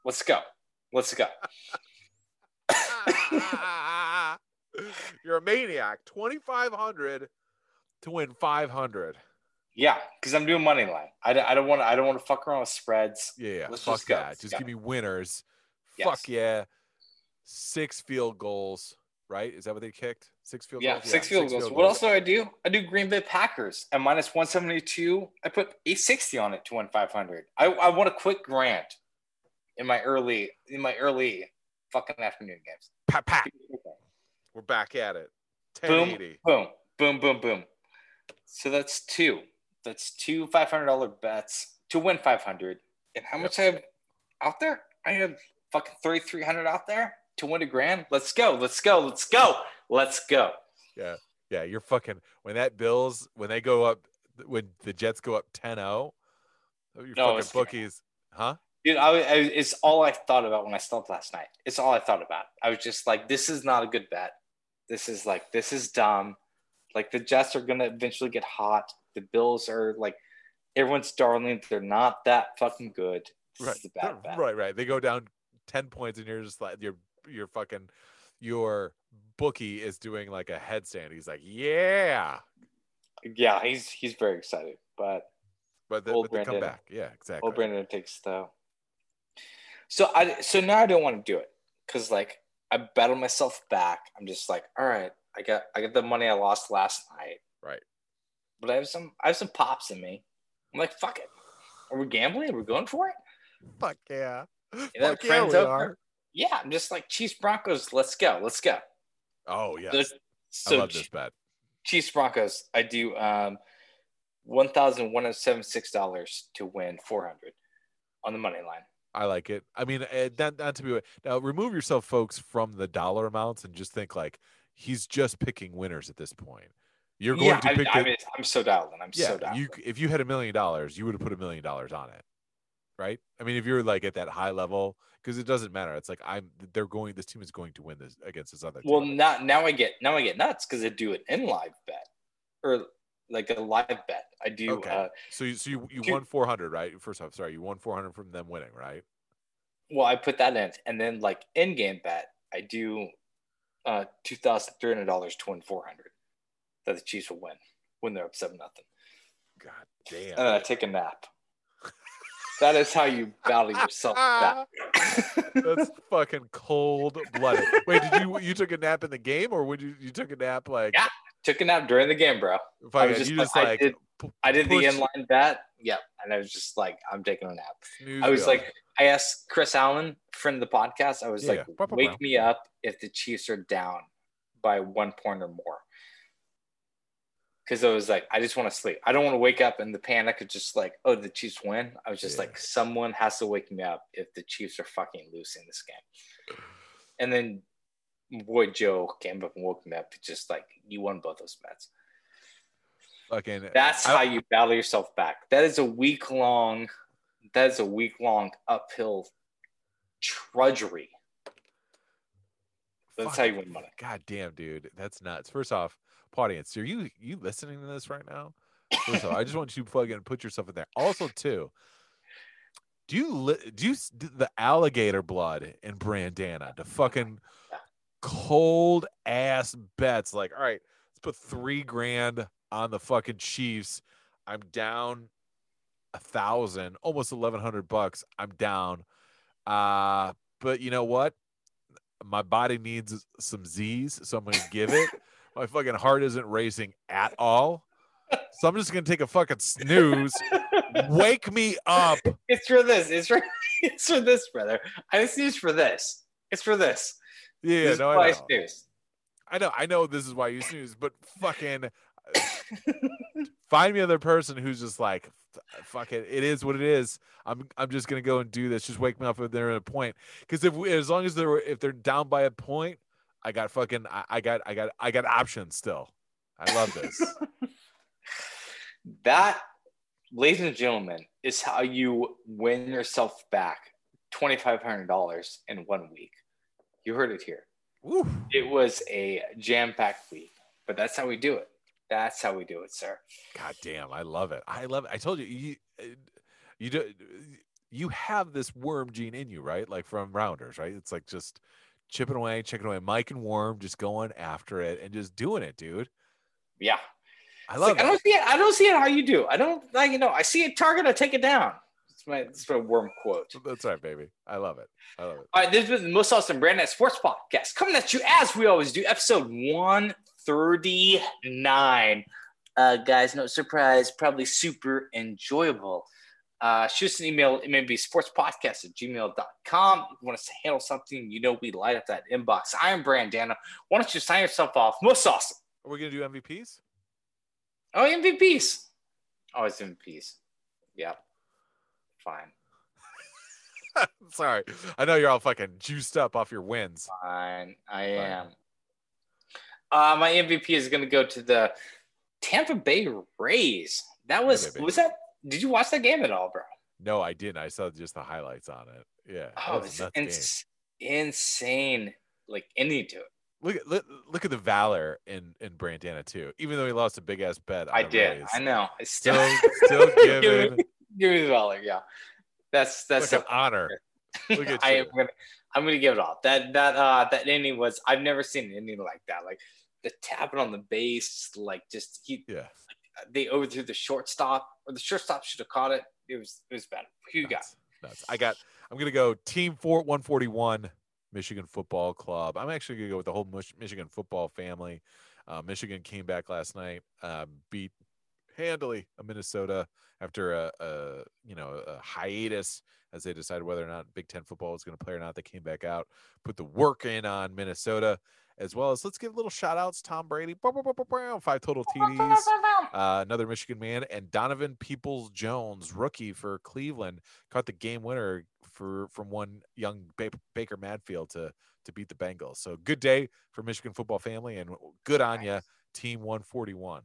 Let's go. Let's go. you're a maniac. 2500 to win 500. Yeah, because I'm doing money line. I, don't- I don't want to. I don't want to fuck around with spreads. Yeah, yeah. Let's Fuck just go. that. Just go. give me winners. Yes. Fuck yeah. Six field goals, right? Is that what they kicked? Six field Yeah, goals? six field goals. What else do I do? I do Green Bay Packers at minus 172. I put 860 on it to win 500. I, I want a quick grand in my early in my early fucking afternoon games. Pat, pat. We're back at it. Boom, boom, boom, boom, boom. So that's two. That's two five hundred dollar bets to win 500. And how Yep. much I have out there? I have fucking 3,300 out there to win a grand. Let's go. Let's go. Let's go. Let's go. Yeah, yeah. you're fucking when that Bills when they go up when the Jets go up 10-0, your No, fucking it's- bookies, huh? Dude, I, I, it's all I thought about when I slept last night. It's all I thought about. I was just like, this is not a good bet. This is like, this is dumb. Like the Jets are gonna eventually get hot. The Bills are like, everyone's darling. They're not that fucking good. This Right. bad bet. Right, right. They go down 10 points and you're just like you're you're fucking your bookie is doing like a headstand. He's like, "Yeah." Yeah, he's he's very excited. But But, the, Old but they come Brandon. back. Yeah, exactly. old Brandon takes the. So I so now I don't want to do it because like I battled myself back. I'm just like, all right, I got I got the money I lost last night. Right. But I have some I have some pops in me. I'm like, fuck it. Are we gambling? Are we going for it? Fuck yeah. that Fuck yeah, we out are. Yeah, I'm just like Chiefs Broncos. Let's go. Let's go. Oh, yeah. So, so I love this bet. Chiefs Broncos. I do um, one thousand one hundred seventy six dollars to win four hundred on the money line. I like it. I mean, uh, not, not to be now. Remove yourself, folks, from the dollar amounts and just think like he's just picking winners at this point. You're going yeah, to pick. I the- mean, I'm so dialed in. I'm yeah, so dialed. you if you had a million dollars, you would have put a million dollars on it, right? I mean, if you're like at that high level, because it doesn't matter. It's like I'm. They're going. This team is going to win this against this other. Well, team. now now I get now I get nuts because I do an in live bet or like a live bet. I do. Okay. Uh, so you so you, you two- won four hundred, right? First off, sorry, you won four hundred from them winning, right? well, I put that in, and then like in game bet, I do uh, two thousand three hundred dollars to win four hundred that the Chiefs will win when they're up seven nothing, God damn. and then I take a nap. that is how you battle yourself back. That's fucking cold blooded. Wait, did you you took a nap in the game or would you you took a nap like Yeah, Took a nap during the game, bro. fucking, was just you like, just I did- pu- I did the push- inline bet. Yep. And I was just like, I'm taking a nap. snooze I was like, I asked Chris Allen, friend of the podcast, I was Yeah, like, yeah. Wake me up if the Chiefs are down by one point or more. Because I was like, I just want to sleep. I don't want to wake up in the panic of just like, oh, the Chiefs win. I was just Yeah. like, someone has to wake me up if the Chiefs are fucking losing this game. And then boy Joe came up and woke me up. Just like, you won both those bets. Fucking. That's I- how you battle yourself back. That is a week long. That is a week long uphill trudgery. That's how you win money. God damn, dude, that's nuts. First off, audience, are you you listening to this right now? First off, I just want you to plug fucking put yourself in there. Also, too, do you li- do you s- d- the alligator blood in Brandana? The fucking cold ass bets. Like, all right, let's put three grand on the fucking Chiefs. I'm down a thousand, almost eleven hundred bucks. I'm down. Uh, but you know what? My body needs some Z's, so I'm gonna give it. My fucking heart isn't racing at all. So I'm just gonna take a fucking snooze. Wake me up. It's for this. It's for it's for this, brother. I snooze for this. It's for this. Yeah, this is no, why I I know. snooze. I know, I know this is why you snooze, but fucking find me another person who's just like, "F- fuck it, it is what it is. I'm, I'm just gonna go and do this. Just wake me up if they're at a point. Because if, we, as long as they're, if they're down by a point, I got fucking, I, I got, I got, I got options still. I love this. That, ladies and gentlemen, is how you win yourself back twenty five hundred dollars in one week. You heard it here. Woo. It was a jam packed week, but that's how we do it. That's how we do it, sir. God damn, I love it. I love it. I told you, you, you do, you have this worm gene in you, right? Like from Rounders, right? It's like just chipping away, chipping away. Mike and Worm just going after it and just doing it, dude. Yeah. I love like, I don't see it. I don't see it how you do. I don't like you know. I see a target, I take it down. It's my it's my worm quote. That's right, baby. I love it. I love it. All right, this is the most awesome Brandnet Sports Podcast coming at you as we always do, episode 139. Uh, guys, no surprise, probably super enjoyable. Uh, shoot us an email, it may be sportspodcast at gmail.com. If you want us to handle something, you know we light up that inbox. I am Brandana. Why don't you sign yourself off? Most awesome. Are we gonna do MVPs? Oh, MVPs. Always MVPs. Yeah. Fine. Sorry, I know you're all fucking juiced up off your wins. Fine. I Fine. am. Uh, my MVP is going to go to the Tampa Bay Rays. That was baby. was that? Did you watch that game at all, bro? No, I didn't. I saw just the highlights on it. Yeah, Oh, it's ins- insane. Like ending to it. Look at look, look at the valor in in Brandana too. Even though he lost a big ass bet, I did. I know. I still Still, still give, giving give me the dollar. Yeah, that's that's an honor. Look at I you. am gonna I'm gonna give it all. That that uh that inning was I've never seen an inning like that. Like the tapping on the base, like just he Yeah, they overthrew the shortstop, or the shortstop should have caught it. It was it was bad. Who you got? nuts. I got. I'm gonna go team four one forty one, Michigan Football Club. I'm actually gonna go with the whole Michigan football family. Uh, Michigan came back last night, uh, beat handily a Minnesota after a, a you know a hiatus as they decided whether or not Big Ten football was going to play or not. They came back out, put the work in on Minnesota, as well as let's give little shout outs. Tom Brady, five total TDs. Uh, another Michigan man, and Donovan Peoples Jones, rookie for Cleveland, caught the game winner for from one young ba- Baker Mayfield to to beat the Bengals. So good day for Michigan football family, and good on you, Team 141.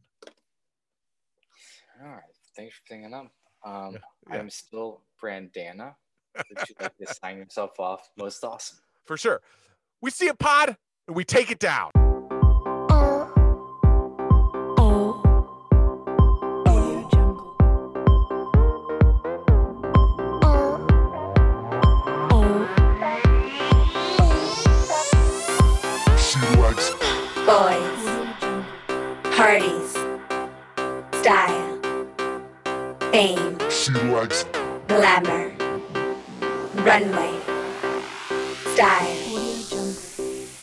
All right. Thanks for thinking up. Um, Yeah, yeah. I'm still Brandana. Would you like to sign yourself off? Most awesome. For sure. We see a pod and we take it down. Audio Jungle. She likes boys, parties, style, fame, she likes glamour, runway, style, Audio Jungle.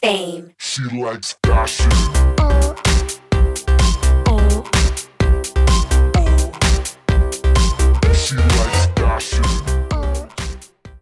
Fame, she likes gossip.